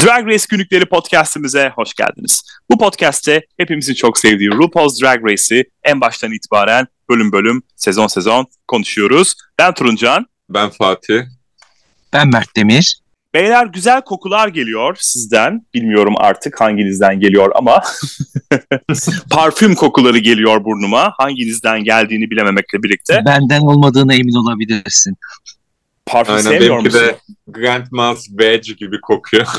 Drag Race Günlükleri podcastimize hoş geldiniz. Bu podcast'te hepimizin çok sevdiği RuPaul's Drag Race'i en baştan itibaren bölüm bölüm, sezon sezon konuşuyoruz. Ben Turuncan. Ben Fatih. Ben Mert Demir. Beyler güzel kokular geliyor sizden. Bilmiyorum artık hanginizden geliyor ama parfüm kokuları geliyor burnuma. Hanginizden geldiğini bilememekle birlikte. Benden olmadığına emin olabilirsin. Parfüm Aynen sevmiyor musun? de Grandma's Badge gibi kokuyor.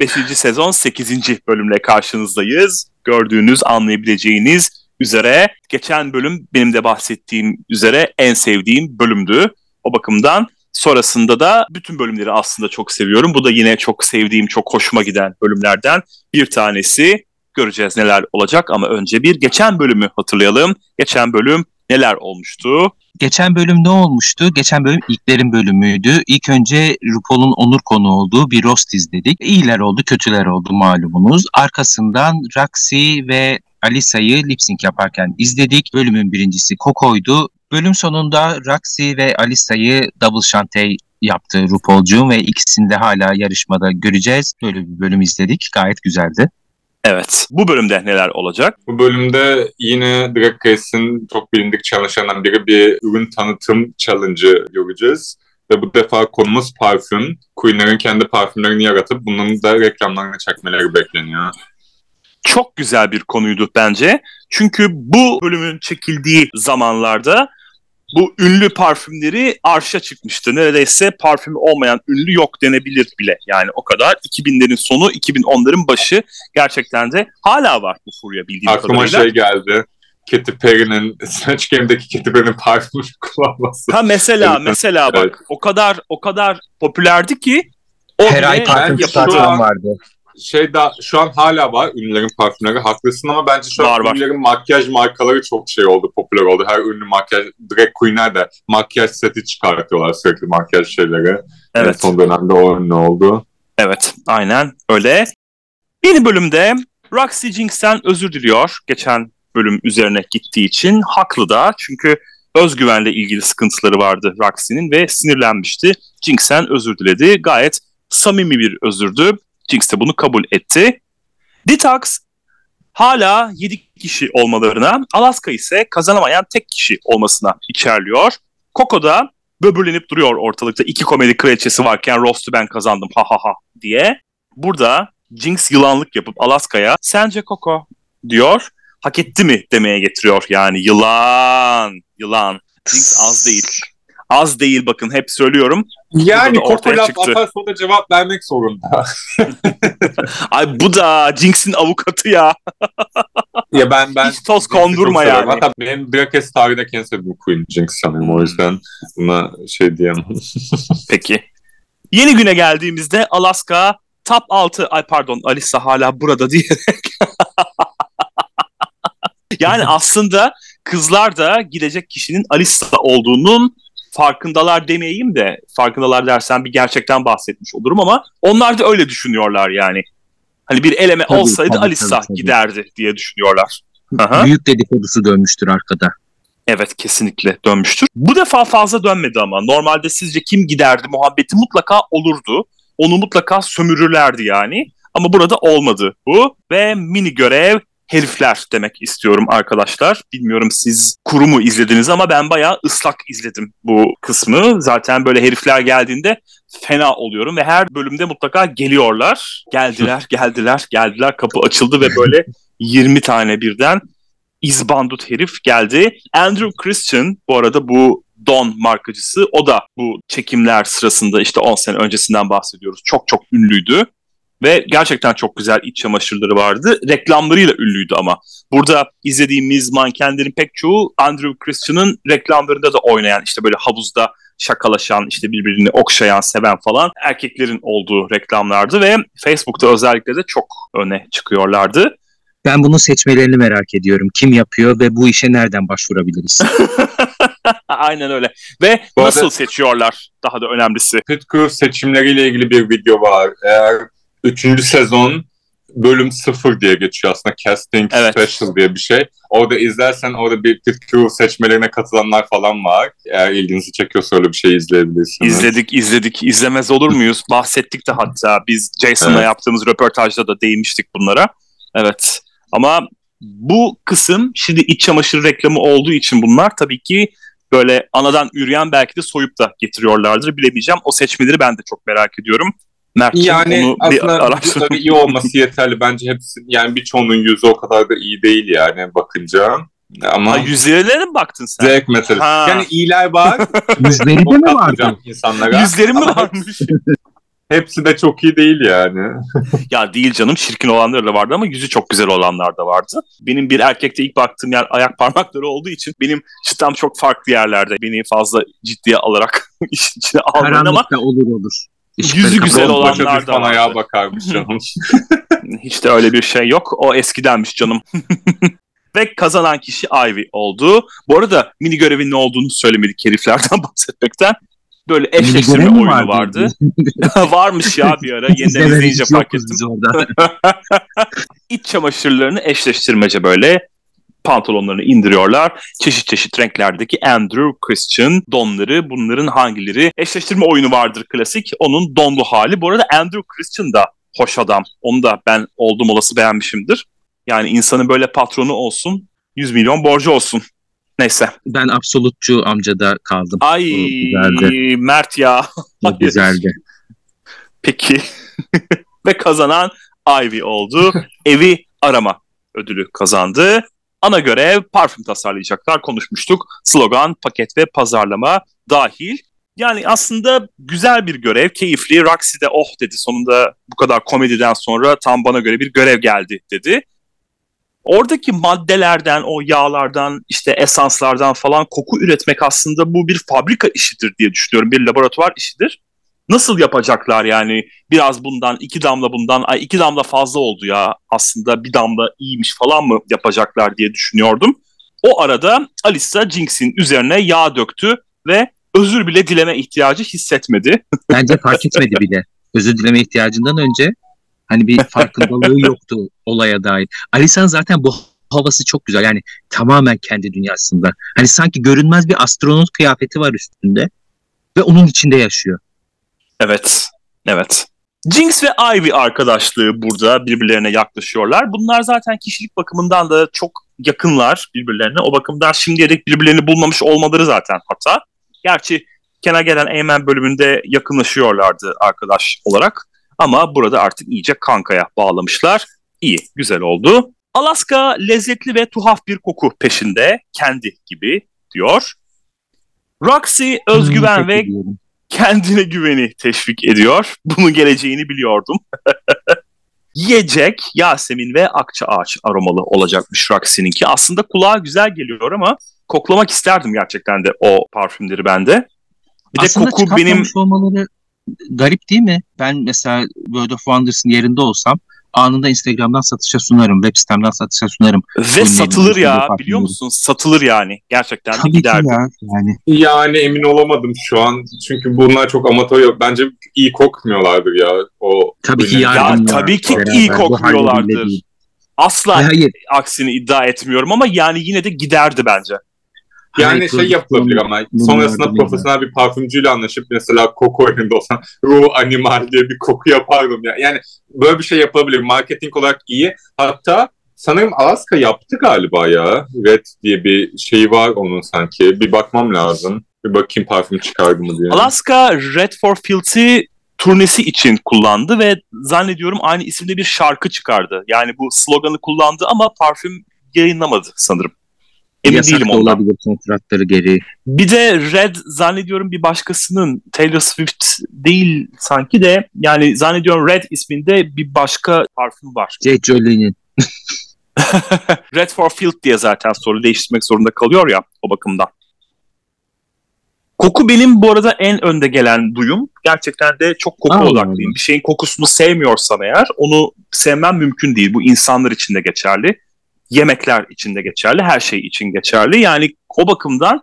Beşinci sezon 8. bölümle karşınızdayız. Gördüğünüz, anlayabileceğiniz üzere geçen bölüm benim de bahsettiğim üzere en sevdiğim bölümdü. O bakımdan sonrasında da bütün bölümleri aslında çok seviyorum. Bu da yine çok sevdiğim, çok hoşuma giden bölümlerden bir tanesi. Göreceğiz neler olacak ama önce bir geçen bölümü hatırlayalım. Geçen bölüm neler olmuştu? Geçen bölüm ne olmuştu? Geçen bölüm ilklerin bölümüydü. İlk önce RuPaul'un onur konu olduğu bir roast izledik. İyiler oldu, kötüler oldu malumunuz. Arkasından Roxy ve Alisa'yı lip sync yaparken izledik. Bölümün birincisi Coco'ydu. Bölüm sonunda Roxy ve Alisa'yı double shantay yaptı RuPaul'cuğum ve ikisini de hala yarışmada göreceğiz. Böyle bir bölüm izledik. Gayet güzeldi. Evet. Bu bölümde neler olacak? Bu bölümde yine Drag Race'in çok bilindik challenge'larından biri bir ürün tanıtım challenge'ı göreceğiz. Ve bu defa konumuz parfüm. Queen'lerin kendi parfümlerini yaratıp bunların da reklamlarını çekmeleri bekleniyor. çok güzel bir konuydu bence. Çünkü bu bölümün çekildiği zamanlarda bu ünlü parfümleri arşa çıkmıştı. Neredeyse parfüm olmayan ünlü yok denebilir bile. Yani o kadar 2000'lerin sonu 2010'ların başı gerçekten de hala var bu furya bildiğim Aklıma kadarıyla. şey geldi. Katy Perry'nin Snatch Game'deki Katy Perry'nin parfümünü kullanması. Ha mesela mesela bak Evet. o kadar o kadar popülerdi ki o Her ay parfüm bence yapıldı. şu çıkartan an- vardı. Şey da şu an hala var ünlülerin parfümleri haklısın ama bence şu an Var, var. ünlülerin makyaj markaları çok şey oldu popüler oldu. Her ünlü makyaj drag queen'ler de makyaj seti çıkartıyorlar sürekli makyaj şeyleri. En Evet. son dönemde o ünlü oldu. Evet, aynen öyle. Yeni bölümde Roxy Jinx'ten özür diliyor. Geçen bölüm üzerine gittiği için. Haklı da çünkü özgüvenle ilgili sıkıntıları vardı Roxy'nin ve sinirlenmişti. Jinx'ten özür diledi. Gayet samimi bir özürdü. Jinx de bunu kabul etti. Detox hala 7 kişi olmalarına, Alaska ise kazanamayan tek kişi olmasına içerliyor. Coco da böbürlenip duruyor ortalıkta. İki komedi kraliçesi varken roast'u ben kazandım ha ha ha diye. Burada Jinx yılanlık yapıp Alaska'ya sence Coco diyor. Hak etti mi demeye getiriyor yani yılan yılan. Jinx az değil. Az değil bakın hep söylüyorum. Yani Burada ortaya Coco laf çıktı. atarsa o da cevap vermek zorunda. Ay bu da Jinx'in avukatı ya. ya ben ben Hiç toz kondurma yani. Hatta benim Drag Race tarihindeki en sevdiğim Queen Jinx sanırım o yüzden buna şey diyemem. Peki. Yeni güne geldiğimizde Alaska top 6 ay pardon Alisa hala burada diyerek yani aslında kızlar da gidecek kişinin Alisa olduğunun farkındalar demeyeyim de farkındalar dersen bir gerçekten bahsetmiş olurum ama onlar da öyle düşünüyorlar yani. Hani bir eleme Tabii, olsaydı tabii, Alisa tabii, tabii. giderdi diye düşünüyorlar. Aha. Büyük dedikodusu dönmüştür arkada. Evet kesinlikle dönmüştür. Bu defa fazla dönmedi ama. Normalde sizce kim giderdi muhabbeti mutlaka olurdu. Onu mutlaka sömürürlerdi yani. Ama burada olmadı bu. Ve mini görev herifler demek istiyorum arkadaşlar. Bilmiyorum siz kuru mu izlediniz ama ben bayağı ıslak izledim bu kısmı. Zaten böyle herifler geldiğinde fena oluyorum ve her bölümde mutlaka geliyorlar. Geldiler, geldiler, geldiler. Kapı açıldı ve böyle 20 tane birden izbandut herif geldi. Andrew Christian bu arada bu Don markacısı o da bu çekimler sırasında işte 10 sene öncesinden bahsediyoruz. Çok çok ünlüydü ve gerçekten çok güzel iç çamaşırları vardı. Reklamlarıyla ünlüydü ama. Burada izlediğimiz mankenlerin pek çoğu Andrew Christian'ın reklamlarında da oynayan işte böyle havuzda şakalaşan, işte birbirini okşayan, seven falan erkeklerin olduğu reklamlardı ve Facebook'ta özellikle de çok öne çıkıyorlardı. Ben bunun seçmelerini merak ediyorum. Kim yapıyor ve bu işe nereden başvurabiliriz? Aynen öyle. Ve Bu arada- nasıl seçiyorlar daha da önemlisi. Pit Crew seçimleriyle ilgili bir video var. Eğer 3. sezon bölüm sıfır diye geçiyor aslında. Casting Evet. Special diye bir şey. Orada izlersen orada bir Crew seçmelerine katılanlar falan var. Eğer ilginizi çekiyorsa öyle bir şey izleyebilirsiniz. İzledik izledik izlemez olur muyuz? Bahsettik de hatta biz Jason'la Evet. yaptığımız röportajda da değinmiştik bunlara. Evet ama bu kısım şimdi iç çamaşır reklamı olduğu için bunlar tabii ki böyle anadan üreyen belki de soyup da getiriyorlardır bilemeyeceğim. O seçmeleri ben de çok merak ediyorum. Mert'cim Yani onu bir aslında araştır. tabii iyi olması yeterli. Bence hepsi yani birçoğunun yüzü o kadar da iyi değil yani bakınca. Ama Ha, yüzlerine mi baktın sen? zevk meselesi. Ha. Yani iyiler var. Yüzleri de mi vardı? insanlara. Yüzlerin mi varmış? Hepsi de çok iyi değil yani. ya değil canım çirkin olanlar da vardı ama yüzü çok güzel olanlar da vardı. Benim bir erkekte ilk baktığım yer ayak parmakları olduğu için benim çıtam çok farklı yerlerde. Beni fazla ciddiye alarak işin içine almayın ama olur olur. Yüzü güzel olanlar da vardı. ayağa bakarmış canım. hiç de öyle bir şey yok. O eskidenmiş canım. Ve kazanan kişi Ivy oldu. Bu arada mini görevin ne olduğunu söylemedik heriflerden bahsetmekten. Böyle eşleştirme oyunu vardı. Varmış ya bir ara yeniden izleyince fark ettim. İç çamaşırlarını eşleştirmece böyle pantolonlarını indiriyorlar. Çeşit çeşit renklerdeki Andrew Christian donları bunların hangileri eşleştirme oyunu vardır klasik. Onun donlu hali. Bu arada Andrew Christian da hoş adam. Onu da ben oldum olası beğenmişimdir. Yani insanın böyle patronu olsun 100 milyon borcu olsun. Neyse. Ben absolutçu amcada kaldım. Ay güzeldi. Mert ya. Çok güzeldi. Peki. Ve kazanan Ivy oldu. Evi arama ödülü kazandı. Ana görev parfüm tasarlayacaklar konuşmuştuk. Slogan, paket ve pazarlama dahil. Yani aslında güzel bir görev, keyifli. Roxy de oh dedi sonunda bu kadar komediden sonra tam bana göre bir görev geldi dedi. Oradaki maddelerden, o yağlardan, işte esanslardan falan koku üretmek aslında bu bir fabrika işidir diye düşünüyorum. Bir laboratuvar işidir. Nasıl yapacaklar yani? Biraz bundan, iki damla bundan, ay iki damla fazla oldu ya aslında bir damla iyiymiş falan mı yapacaklar diye düşünüyordum. O arada Alisa Jinx'in üzerine yağ döktü ve özür bile dileme ihtiyacı hissetmedi. Bence fark etmedi bile. Özür dileme ihtiyacından önce hani bir farkındalığı yoktu olaya dair. Alisa'nın zaten bu havası çok güzel. Yani tamamen kendi dünyasında. Hani sanki görünmez bir astronot kıyafeti var üstünde ve onun içinde yaşıyor. Evet, evet. Jinx ve Ivy arkadaşlığı burada birbirlerine yaklaşıyorlar. Bunlar zaten kişilik bakımından da çok yakınlar birbirlerine. O bakımdan şimdiye dek birbirlerini bulmamış olmaları zaten hata. Gerçi Kenar gelen Eymen bölümünde yakınlaşıyorlardı arkadaş olarak. Ama burada artık iyice kankaya bağlamışlar. İyi, güzel oldu. Alaska lezzetli ve tuhaf bir koku peşinde. Kendi gibi diyor. Roxy özgüven Hmm, ve peki diyorum. Kendine güveni teşvik ediyor. Bunun geleceğini biliyordum. Yiyecek Yasemin ve akça ağaç aromalı olacakmış Roxy'ninki. Aslında kulağa güzel geliyor ama koklamak isterdim gerçekten de o parfümleri bende. Bir de Aslında koku benim olmaları garip değil mi? Ben mesela World of Wonders'ın yerinde olsam anında Instagram'dan satışa sunarım, web sitemden satışa sunarım. ve satılır ya biliyor musun? Satılır yani. Gerçekten Tabii ki giderdi. ya. Yani Yani emin olamadım şu an. Çünkü bunlar çok amatör. Bence iyi kokmuyorlardır ya. O tabii ki. Ya tabii ki iyi kokmuyorlardır. Asla hayır. aksini iddia etmiyorum ama yani yine de giderdi bence. Yani Hayır, şey yapılabilir ama sonrasında profesyonel bir parfümcüyle anlaşıp mesela koku oyununda olsam ruh animal diye bir koku yapardım ya. Yani böyle bir şey yapabilir. Marketing olarak iyi. Hatta sanırım Alaska yaptı galiba ya. Red diye bir şey var onun sanki. Bir bakmam lazım. Bir bakayım parfüm çıkardı mı diye. Alaska Red for Filthy turnesi için kullandı ve zannediyorum aynı isimde bir şarkı çıkardı. Yani bu sloganı kullandı ama parfüm yayınlamadı sanırım. Emin Yasak değilim da ondan. olabilir kontratları geri. Bir de Red zannediyorum bir başkasının Taylor Swift değil sanki de yani zannediyorum Red isminde bir başka parfüm var. J. Jolie'nin. Red for Field diye zaten soru değiştirmek zorunda kalıyor ya o bakımdan. Koku benim bu arada en önde gelen duyum. Gerçekten de çok koku Allah odaklıyım. Bir şeyin kokusunu sevmiyorsam eğer onu sevmem mümkün değil. Bu insanlar için de geçerli. Yemekler için de geçerli. Her şey için geçerli. Yani o bakımdan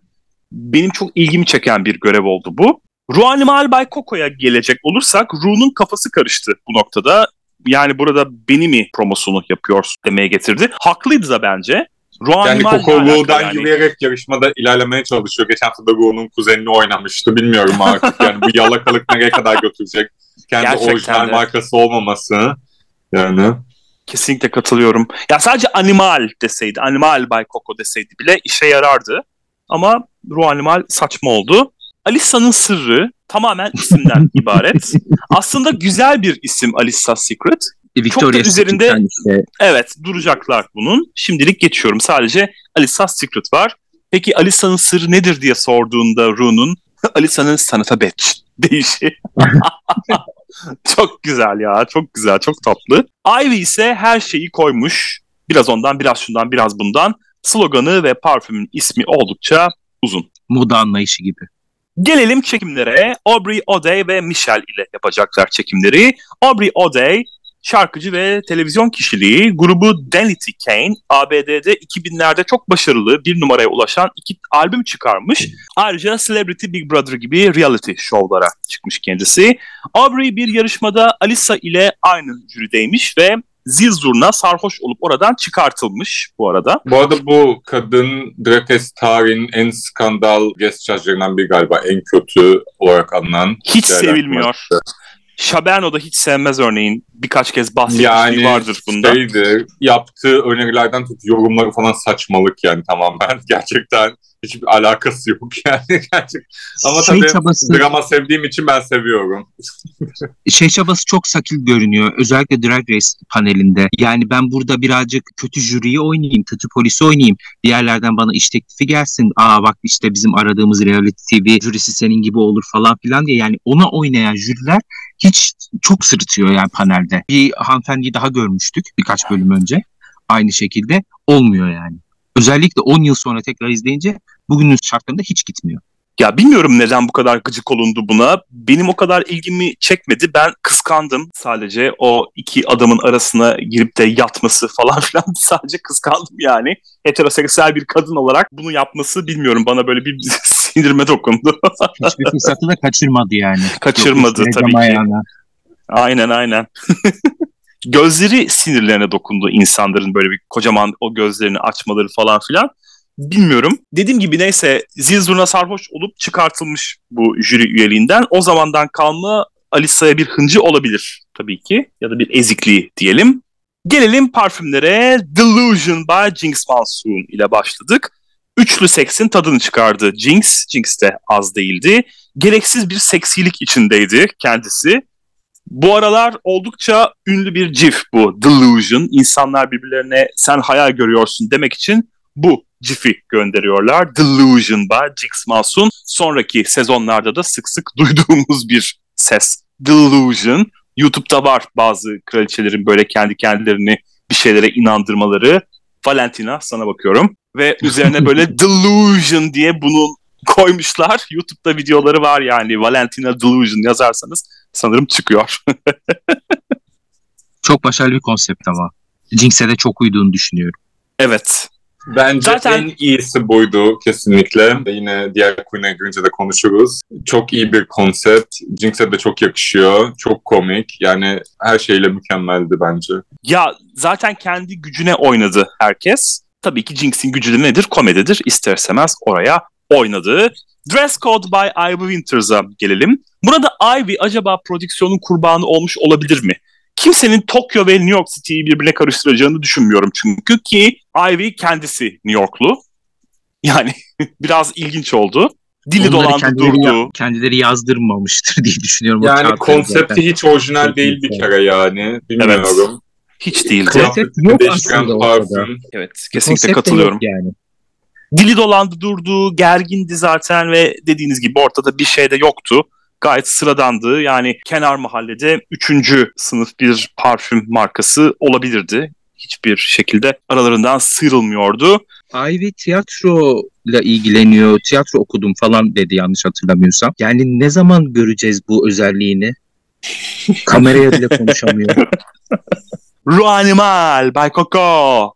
benim çok ilgimi çeken bir görev oldu bu. Ruh Animal Bay Coco'ya gelecek olursak Ruh'un kafası karıştı bu noktada. yani burada beni mi promosyonu yapıyor demeye getirdi. Haklıydı da bence. Ruan yani Coco Ru'dan yani. yürüyerek yarışmada ilerlemeye çalışıyor. Geçen hafta Ru'nun kuzenini oynamıştı. Bilmiyorum artık yani bu yalakalık nereye kadar götürecek. Kendi Gerçekten orijinal de. markası olmaması. Yani. Kesinlikle katılıyorum. Ya sadece animal deseydi, animal by Coco deseydi bile işe yarardı. Ama Ru Animal saçma oldu. Alisa'nın sırrı tamamen isimden ibaret. Aslında güzel bir isim Alisa Secret. Victoria Çok da üzerinde işte. evet duracaklar bunun. Şimdilik geçiyorum. Sadece Alisa Secret var. Peki Alisa'nın sırrı nedir diye sorduğunda Ru'nun Alisa'nın sanata betch deyişi. çok güzel ya. Çok güzel. Çok tatlı. Ivy ise her şeyi koymuş. Biraz ondan, biraz şundan, biraz bundan. Sloganı ve parfümün ismi oldukça uzun. Moda anlayışı gibi. Gelelim çekimlere. Aubrey O'Day ve Michelle ile yapacaklar çekimleri. Aubrey O'Day şarkıcı ve televizyon kişiliği grubu Danity Kane ABD'de 2000'lerde çok başarılı bir numaraya ulaşan iki albüm çıkarmış. Ayrıca Celebrity Big Brother gibi reality şovlara çıkmış kendisi. Aubrey bir yarışmada Alisa ile aynı jürideymiş ve zil zurna sarhoş olup oradan çıkartılmış bu arada. Bu arada bu kadın Drag Race tarihinin en skandal guest judge'larından biri galiba. En kötü olarak anılan. Hiç sevilmiyor. Şaberno da hiç sevmez örneğin. Birkaç kez bahsetmişliği yani, vardır bunda. Şeydi, yaptığı önerilerden tut yorumları falan saçmalık yani tamamen. Gerçekten hiçbir alakası yok yani gerçek. Ama şey tabii çabası, drama sevdiğim için ben seviyorum. şey çabası çok sakil görünüyor. Özellikle Drag Race panelinde. Yani ben burada birazcık kötü jüriyi oynayayım, kötü polisi oynayayım. Diğerlerden bana iş teklifi gelsin. Aa bak işte bizim aradığımız reality TV jürisi senin gibi olur falan filan diye. Yani ona oynayan jüriler hiç çok sırıtıyor yani panelde. Bir hanımefendiyi daha görmüştük birkaç bölüm önce. Aynı şekilde olmuyor yani. Özellikle 10 yıl sonra tekrar izleyince bugünün şartlarında hiç gitmiyor. Ya bilmiyorum neden bu kadar gıcık olundu buna. Benim o kadar ilgimi çekmedi. Ben kıskandım sadece o iki adamın arasına girip de yatması falan filan sadece kıskandım yani. Heteroseksüel bir kadın olarak bunu yapması bilmiyorum bana böyle bir sinirime dokundu. Hiçbir fırsatı da kaçırmadı yani. Kaçırmadı Yok, tabii ki. Ayağına. Aynen aynen. Gözleri sinirlerine dokundu insanların böyle bir kocaman o gözlerini açmaları falan filan bilmiyorum. Dediğim gibi neyse zil zurna sarhoş olup çıkartılmış bu jüri üyeliğinden. O zamandan kalma Alisa'ya bir hıncı olabilir tabii ki ya da bir ezikliği diyelim. Gelelim parfümlere. Delusion by Jinx Monsoon ile başladık. Üçlü seksin tadını çıkardı Jinx. Jinx de az değildi. Gereksiz bir seksilik içindeydi kendisi. Bu aralar oldukça ünlü bir cif bu Delusion. İnsanlar birbirlerine sen hayal görüyorsun demek için bu cifi gönderiyorlar. Delusion by Jinx Monsoon. Sonraki sezonlarda da sık sık duyduğumuz bir ses. Delusion. YouTube'da var bazı kraliçelerin böyle kendi kendilerini bir şeylere inandırmaları. Valentina sana bakıyorum. Ve üzerine böyle Delusion diye bunu koymuşlar. YouTube'da videoları var yani. Valentina Delusion yazarsanız sanırım çıkıyor. çok başarılı bir konsept ama. Jinx'e de çok uyduğunu düşünüyorum. Evet. Bence Zaten... en iyisi buydu kesinlikle. Yine diğer Queen'e girince de konuşuruz. Çok iyi bir konsept. Jinx'e de çok yakışıyor. Çok komik. Yani her şeyle mükemmeldi bence. Ya zaten kendi gücüne oynadı herkes. Tabii ki Jinx'in gücü de nedir? Komedidir. İster istemez oraya oynadı. Dress Code by Ivy Winters'a gelelim. Burada Ivy acaba prodüksiyonun kurbanı olmuş olabilir mi? Kimsenin Tokyo ve New York City'yi birbirine karıştıracağını düşünmüyorum çünkü ki Ivy kendisi New Yorklu. Yani biraz ilginç oldu. Dili Onları dolandı kendileri durdu. Ya, kendileri yazdırmamıştır diye düşünüyorum. Yani konsepti zaten. hiç orijinal değil bir kere yani. Bilmiyorum. Evet. Hiç değildi. Konsept yok aslında ortada. Evet kesinlikle Konsept katılıyorum. yani. Dili dolandı durdu, gergindi zaten ve dediğiniz gibi ortada bir şey de yoktu gayet sıradandı. Yani kenar mahallede üçüncü sınıf bir parfüm markası olabilirdi. Hiçbir şekilde aralarından sıyrılmıyordu. Ivy tiyatro ile ilgileniyor, tiyatro okudum falan dedi yanlış hatırlamıyorsam. Yani ne zaman göreceğiz bu özelliğini? Kameraya bile konuşamıyor. Ru Animal, Bay Coco.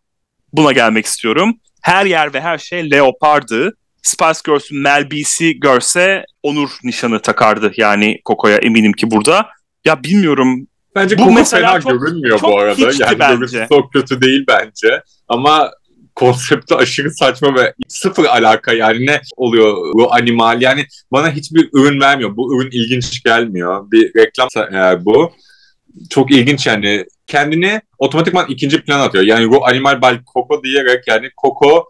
Buna gelmek istiyorum. Her yer ve her şey leopardı. Spice Girls'ün Mel B'si görse onur nişanı takardı yani Coco'ya eminim ki burada. Ya bilmiyorum Bence Bu Coco fena çok- görünmüyor çok bu arada. Yani bence. görüntüsü çok kötü değil bence. Ama konsepti aşırı saçma ve sıfır alaka yani ne oluyor bu animal yani bana hiçbir ürün vermiyor. Bu ürün ilginç gelmiyor. Bir reklamsa eğer bu çok ilginç yani kendini otomatikman ikinci plana atıyor. Yani bu animal bal Coco diyerek yani Coco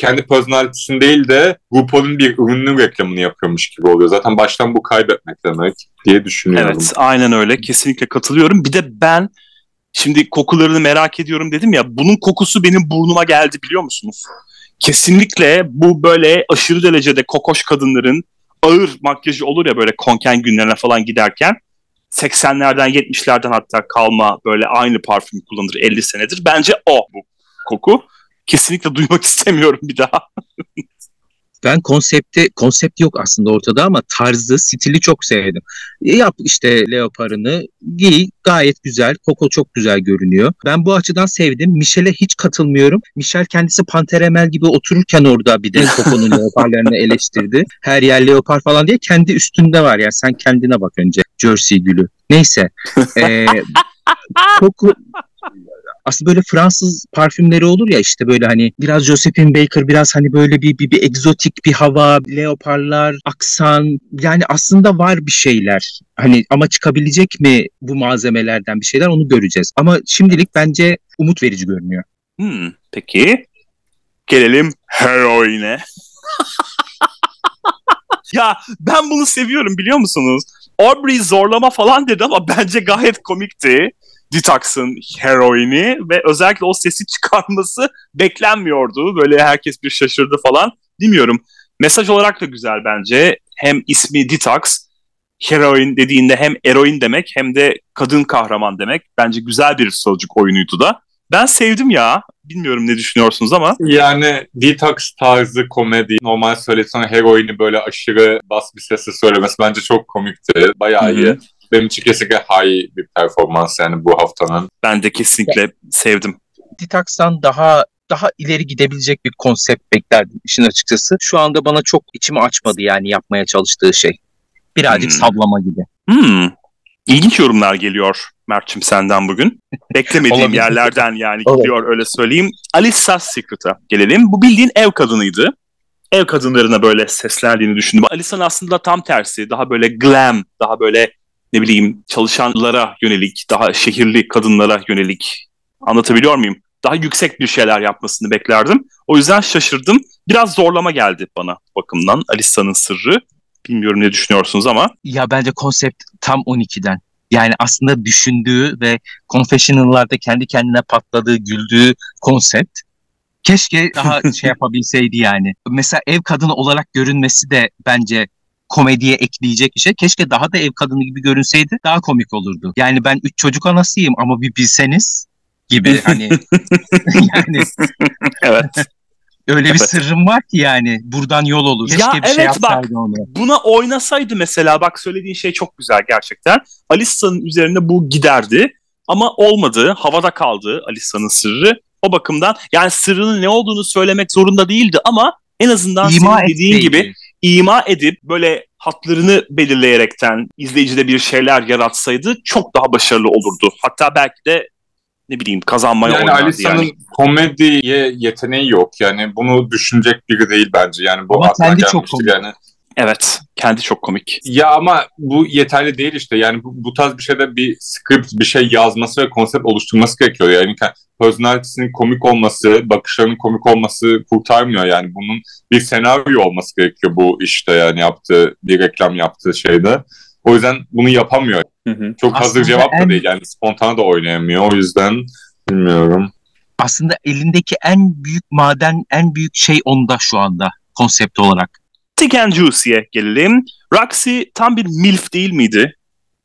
kendi personalitesini değil de RuPaul'un bir ürünün reklamını yapıyormuş gibi oluyor. Zaten baştan bu kaybetmek demek diye düşünüyorum. Evet aynen öyle kesinlikle katılıyorum. Bir de ben şimdi kokularını merak ediyorum dedim ya bunun kokusu benim burnuma geldi biliyor musunuz? Kesinlikle bu böyle aşırı derecede kokoş kadınların ağır makyajı olur ya böyle konken günlerine falan giderken 80'lerden 70'lerden hatta kalma böyle aynı parfüm kullanır 50 senedir. Bence o bu koku. Kesinlikle duymak istemiyorum bir daha. Ben konsepti, konsept yok aslında ortada ama tarzı, stili çok sevdim. Yap işte leoparını, giy gayet güzel. Coco çok güzel görünüyor. Ben bu açıdan sevdim. Michel'e hiç katılmıyorum. Michel kendisi Panteremel gibi otururken orada bir de Coco'nun leoparlarını eleştirdi. Her yer leopar falan diye kendi üstünde var ya. Sen kendine bak önce. Jersey gülü. Neyse. Ee, Coco aslında böyle Fransız parfümleri olur ya işte böyle hani biraz Josephine Baker biraz hani böyle bir, bir, bir egzotik bir hava, leoparlar, aksan yani aslında var bir şeyler. Hani ama çıkabilecek mi bu malzemelerden bir şeyler onu göreceğiz. Ama şimdilik bence umut verici görünüyor. Hmm, peki. Gelelim heroine. ya ben bunu seviyorum biliyor musunuz? Aubrey zorlama falan dedi ama bence gayet komikti. Detox'ın heroini ve özellikle o sesi çıkarması beklenmiyordu. Böyle herkes bir şaşırdı falan. Bilmiyorum. Mesaj olarak da güzel bence. Hem ismi Detox, heroin dediğinde hem eroin demek hem de kadın kahraman demek. Bence güzel bir sözcük oyunuydu da. Ben sevdim ya. Bilmiyorum ne düşünüyorsunuz ama. Yani detox tarzı komedi, normal söylesene heroini böyle aşırı bas bir sesle söylemesi bence çok komikti. Bayağı Hı hı. iyi. Benim için kesinlikle high bir performans yani bu haftanın. Ben de kesinlikle sevdim. Detox'tan daha daha ileri gidebilecek bir konsept beklerdim işin açıkçası. Şu anda bana çok içimi açmadı yani yapmaya çalıştığı şey. Birazcık Hmm. sablama gibi. Hmm. İlginç yorumlar geliyor Mert'cim senden bugün. Beklemediğim yerlerden yani gidiyor öyle söyleyeyim. Alisa Secret'a gelelim. Bu bildiğin ev kadınıydı. Ev kadınlarına böyle seslendiğini düşündüm. Alisa'nın aslında tam tersi. Daha böyle glam, daha böyle ne bileyim çalışanlara yönelik, daha şehirli kadınlara yönelik. Anlatabiliyor muyum? Daha yüksek bir şeyler yapmasını beklerdim. O yüzden şaşırdım. Biraz zorlama geldi bana bakımdan. Alisa'nın sırrı. Bilmiyorum ne düşünüyorsunuz ama. Ya bence konsept tam 12'den. Yani aslında düşündüğü ve confessional'larda kendi kendine patladığı, güldüğü konsept. Keşke daha şey yapabilseydi yani. Mesela ev kadını olarak görünmesi de bence komediye ekleyecek bir şey. Keşke daha da ev kadını gibi görünseydi daha komik olurdu. Yani ben üç çocuk anasıyım ama bir bilseniz gibi hani yani Evet. öyle bir Evet. sırrım var ki yani buradan yol olur. Keşke Ya bir şey evet bak. yapsaydı onu. buna oynasaydı mesela bak söylediğin şey çok güzel gerçekten. Alissa'nın üzerinde bu giderdi ama olmadı. Havada kaldı Alissa'nın sırrı. O bakımdan yani sırrının ne olduğunu söylemek zorunda değildi ama en azından İma senin dediğin etseydi. gibi ima edip böyle hatlarını belirleyerekten izleyicide bir şeyler yaratsaydı çok daha başarılı olurdu. Hatta belki de ne bileyim kazanmaya Yani oynardı Alisa'nın yani. komediye yeteneği yok. Yani bunu düşünecek biri değil bence. Yani bu Ama kendi çok komik. yani. Evet kendi çok komik. Ya ama bu yeterli değil işte. Yani bu, bu tarz bir şeyde bir script, bir şey yazması ve konsept oluşturması gerekiyor. Yani personalitesinin komik olması, bakışlarının komik olması kurtarmıyor yani. Bunun bir senaryo olması gerekiyor bu işte yani yaptığı, bir reklam yaptığı şeyde. O yüzden bunu yapamıyor. Çok hazır Aslında cevap da en- değil yani spontane da oynayamıyor. O yüzden bilmiyorum. aslında elindeki en büyük maden, en büyük şey onda şu anda konsept olarak. Thick and Juicy'ye gelelim. Roxy tam bir milf değil miydi?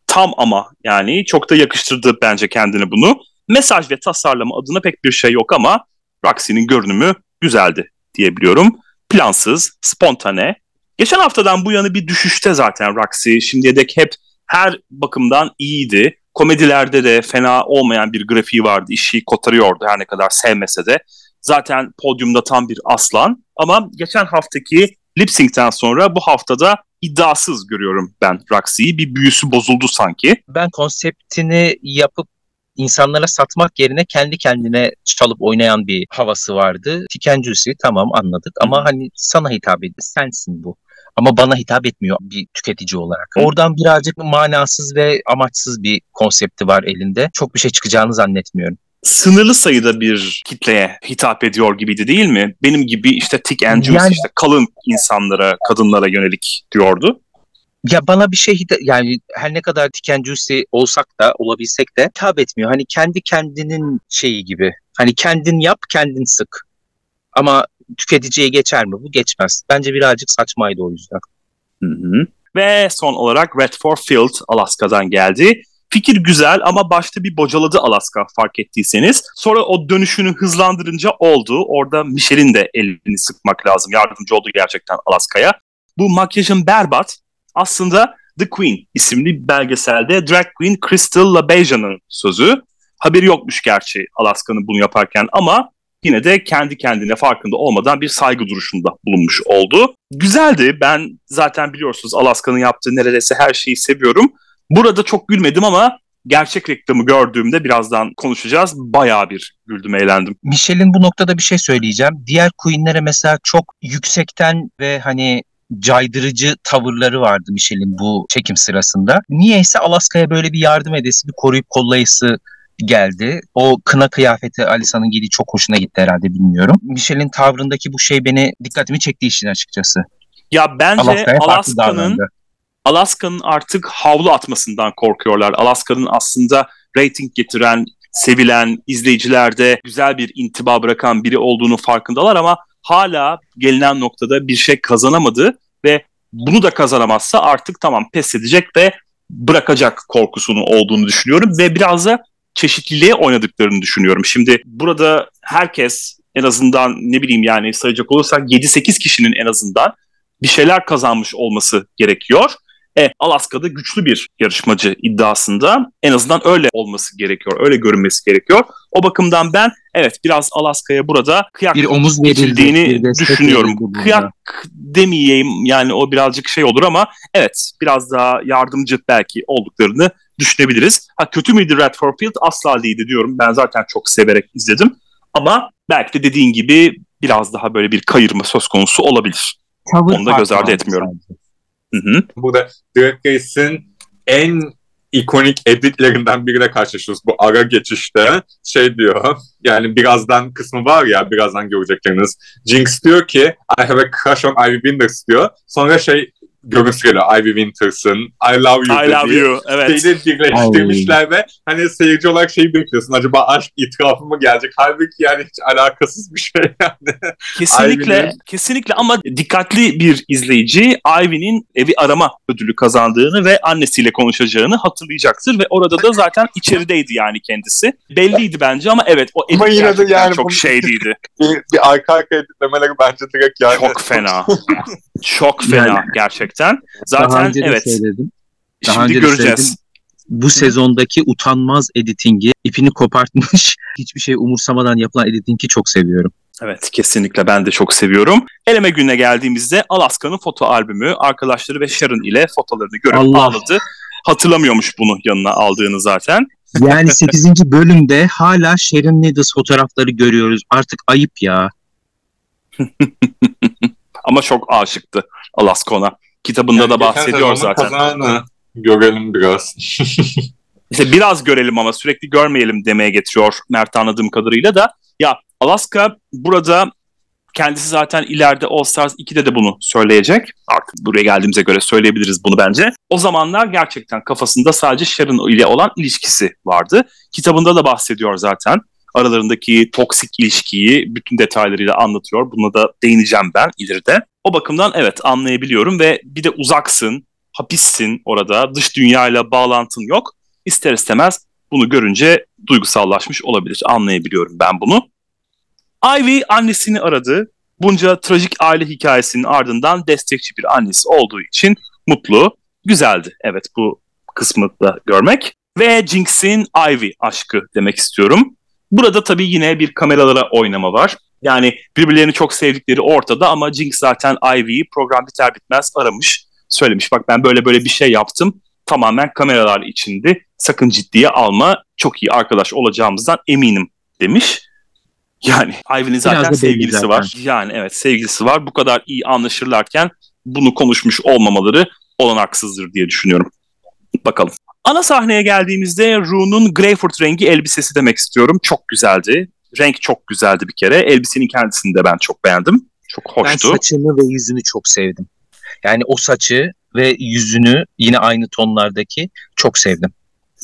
Tam ama yani çok da yakıştırdı bence kendini bunu. Mesaj ve tasarlama adına pek bir şey yok ama Roxy'nin görünümü güzeldi diyebiliyorum. Plansız, spontane. Geçen haftadan bu yana bir düşüşte zaten Roxy. Şimdiye dek hep her bakımdan iyiydi. Komedilerde de fena olmayan bir grafiği vardı. İşi kotarıyordu her ne kadar sevmese de. Zaten podyumda tam bir aslan. Ama geçen haftaki lip sync'ten sonra bu haftada iddiasız görüyorum ben Roxy'yi. Bir büyüsü bozuldu sanki. Ben konseptini yapıp insanlara satmak yerine kendi kendine çalıp oynayan bir havası vardı. Tikencüsü tamam anladık ama hani sana hitap ediyor. Sensin bu. Ama bana hitap etmiyor bir tüketici olarak. Hı. Oradan birazcık manasız ve amaçsız bir konsepti var elinde. Çok bir şey çıkacağını zannetmiyorum. Sınırlı sayıda bir kitleye hitap ediyor gibiydi değil mi? Benim gibi işte thick and Yani- işte kalın insanlara, kadınlara yönelik diyordu. Ya bana bir şey yani her ne kadar tikencüsü olsak da olabilsek de hitap etmiyor. Hani kendi kendinin şeyi gibi. Hani kendin yap kendin sık. Ama tüketiciye geçer mi? Bu geçmez. Bence birazcık saçmaydı o yüzden. Hı hı. Ve son olarak Redford Field Alaska'dan geldi. Fikir güzel ama başta bir bocaladı Alaska fark ettiyseniz. Sonra o dönüşünü hızlandırınca oldu. Orada Michelle'in de elini sıkmak lazım. Yardımcı oldu gerçekten Alaska'ya. Bu makyajın berbat aslında The Queen isimli belgeselde Drag Queen Crystal LaBeija'nın sözü. Haberi yokmuş gerçi Alaska'nın bunu yaparken ama yine de kendi kendine farkında olmadan bir saygı duruşunda bulunmuş oldu. Güzeldi. Ben zaten biliyorsunuz Alaska'nın yaptığı neredeyse her şeyi seviyorum. Burada çok gülmedim ama gerçek reklamı gördüğümde birazdan konuşacağız. Bayağı bir güldüm, eğlendim. Michelle'in bu noktada bir şey söyleyeceğim. Diğer Queen'lere mesela çok yüksekten ve hani caydırıcı tavırları vardı Michelle'in bu çekim sırasında. Niyeyse Alaska'ya böyle bir yardım edesi, bir koruyup kollayısı geldi. O kına kıyafeti Alisa'nın giydiği çok hoşuna gitti herhalde bilmiyorum. Michelle'in tavrındaki bu şey beni dikkatimi çekti işin açıkçası. Ya bence Alaska'nın davrandı. Alaska'nın artık havlu atmasından korkuyorlar. Alaska'nın aslında rating getiren, sevilen, izleyicilerde güzel bir intiba bırakan biri olduğunu farkındalar ama hala gelinen noktada bir şey kazanamadı ve bunu da kazanamazsa artık tamam pes edecek ve bırakacak korkusunu olduğunu düşünüyorum ve biraz da çeşitliliğe oynadıklarını düşünüyorum. Şimdi burada herkes en azından ne bileyim yani sayacak olursak 7-8 kişinin en azından bir şeyler kazanmış olması gerekiyor. E, Alaska'da güçlü bir yarışmacı iddiasında en azından öyle olması gerekiyor, öyle görünmesi gerekiyor. O bakımdan ben evet biraz Alaska'ya burada kıyak Bir omuz verildi. geçildiğini bir destek düşünüyorum. Kıyak demeyeyim yani o birazcık şey olur ama evet biraz daha yardımcı belki olduklarını düşünebiliriz. Ha kötü müydü Redford Field? Asla değildi diyorum. Ben zaten çok severek izledim. Ama belki de dediğin gibi biraz daha böyle bir kayırma söz konusu olabilir. Tavır Onu da göz ardı etmiyorum. sadece. Hı hı. Burada Drag Race'in en ikonik editlerinden biriyle karşılaşıyoruz bu ara geçişte. Şey diyor, yani birazdan kısmı var ya, birazdan görecekleriniz. Jinx diyor ki, I have a crush on Ivy Winters diyor. Sonra şey görüntüsü geliyor, Ivy Winters'ın I love you I love dediği you. Evet. şeyleri birleştirmişler ve hani seyirci olarak şeyi bekliyorsun. Acaba aşk itirafı mı gelecek? Halbuki yani hiç alakasız bir şey yani. Kesinlikle, kesinlikle ama dikkatli bir izleyici Ivy'nin evi arama ödülü kazandığını ve annesiyle konuşacağını hatırlayacaktır ve orada da zaten içerideydi yani kendisi. Belliydi bence ama evet o edit Ama yine de yani çok şeyliydi. Bir, bir arka arka editlemeleri bence direkt yani. Çok fena. çok fena Yani- gerçekten. Daha Zaten önce de evet. söyledim. Daha Şimdi önce göreceğiz. söyledim. Bu sezondaki utanmaz editingi, ipini kopartmış, hiçbir şey umursamadan yapılan editingi çok seviyorum. Evet kesinlikle ben de çok seviyorum. Eleme gününe geldiğimizde Alaska'nın foto albümü arkadaşları ve Sharon ile fotolarını görüp Allah. ağladı. Hatırlamıyormuş bunu yanına aldığını zaten. Yani 8. bölümde hala Sharon Needles fotoğrafları görüyoruz. Artık ayıp ya. Ama çok aşıktı Alaska ona. Kitabında Yani da bahsediyor zaten. Kazananı görelim biraz. İşte biraz görelim ama sürekli görmeyelim demeye getiriyor Mert anladığım kadarıyla da. Ya Alaska burada kendisi zaten ileride All Stars 2'de de bunu söyleyecek. Artık buraya geldiğimize göre söyleyebiliriz bunu bence. O zamanlar gerçekten kafasında sadece Sharon ile olan ilişkisi vardı. Kitabında da bahsediyor zaten. Aralarındaki toksik ilişkiyi bütün detaylarıyla anlatıyor. Buna da değineceğim ben ileride. O bakımdan evet anlayabiliyorum ve bir de uzaksın, hapissin orada, dış dünyayla bağlantın yok. İster istemez bunu görünce duygusallaşmış olabilir. Anlayabiliyorum ben bunu. Ivy annesini aradı. Bunca trajik aile hikayesinin ardından destekçi bir annesi olduğu için mutlu. Güzeldi. Evet bu kısmı da görmek. Ve Jinx'in Ivy aşkı demek istiyorum. Burada tabii yine bir kameralara oynama var. Yani birbirlerini çok sevdikleri ortada ama Jinx zaten Ivy'yi program biter bitmez aramış. söylemiş. Bak ben böyle böyle bir şey yaptım. Tamamen kameralar içindi. Sakın ciddiye alma. Çok iyi arkadaş olacağımızdan eminim demiş. Yani Ivy'nin zaten sevgilisi zaten. var. Yani evet sevgilisi var. Bu kadar iyi anlaşırlarken bunu konuşmuş olmamaları olanaksızdır diye düşünüyorum. Bakalım. Ana sahneye geldiğimizde Rune'un Greyford rengi elbisesi demek istiyorum. Çok güzeldi. Renk çok güzeldi bir kere. Elbisenin kendisini de ben çok beğendim. Çok hoştu. Ben saçını ve yüzünü çok sevdim. Yani o saçı ve yüzünü yine aynı tonlardaki çok sevdim.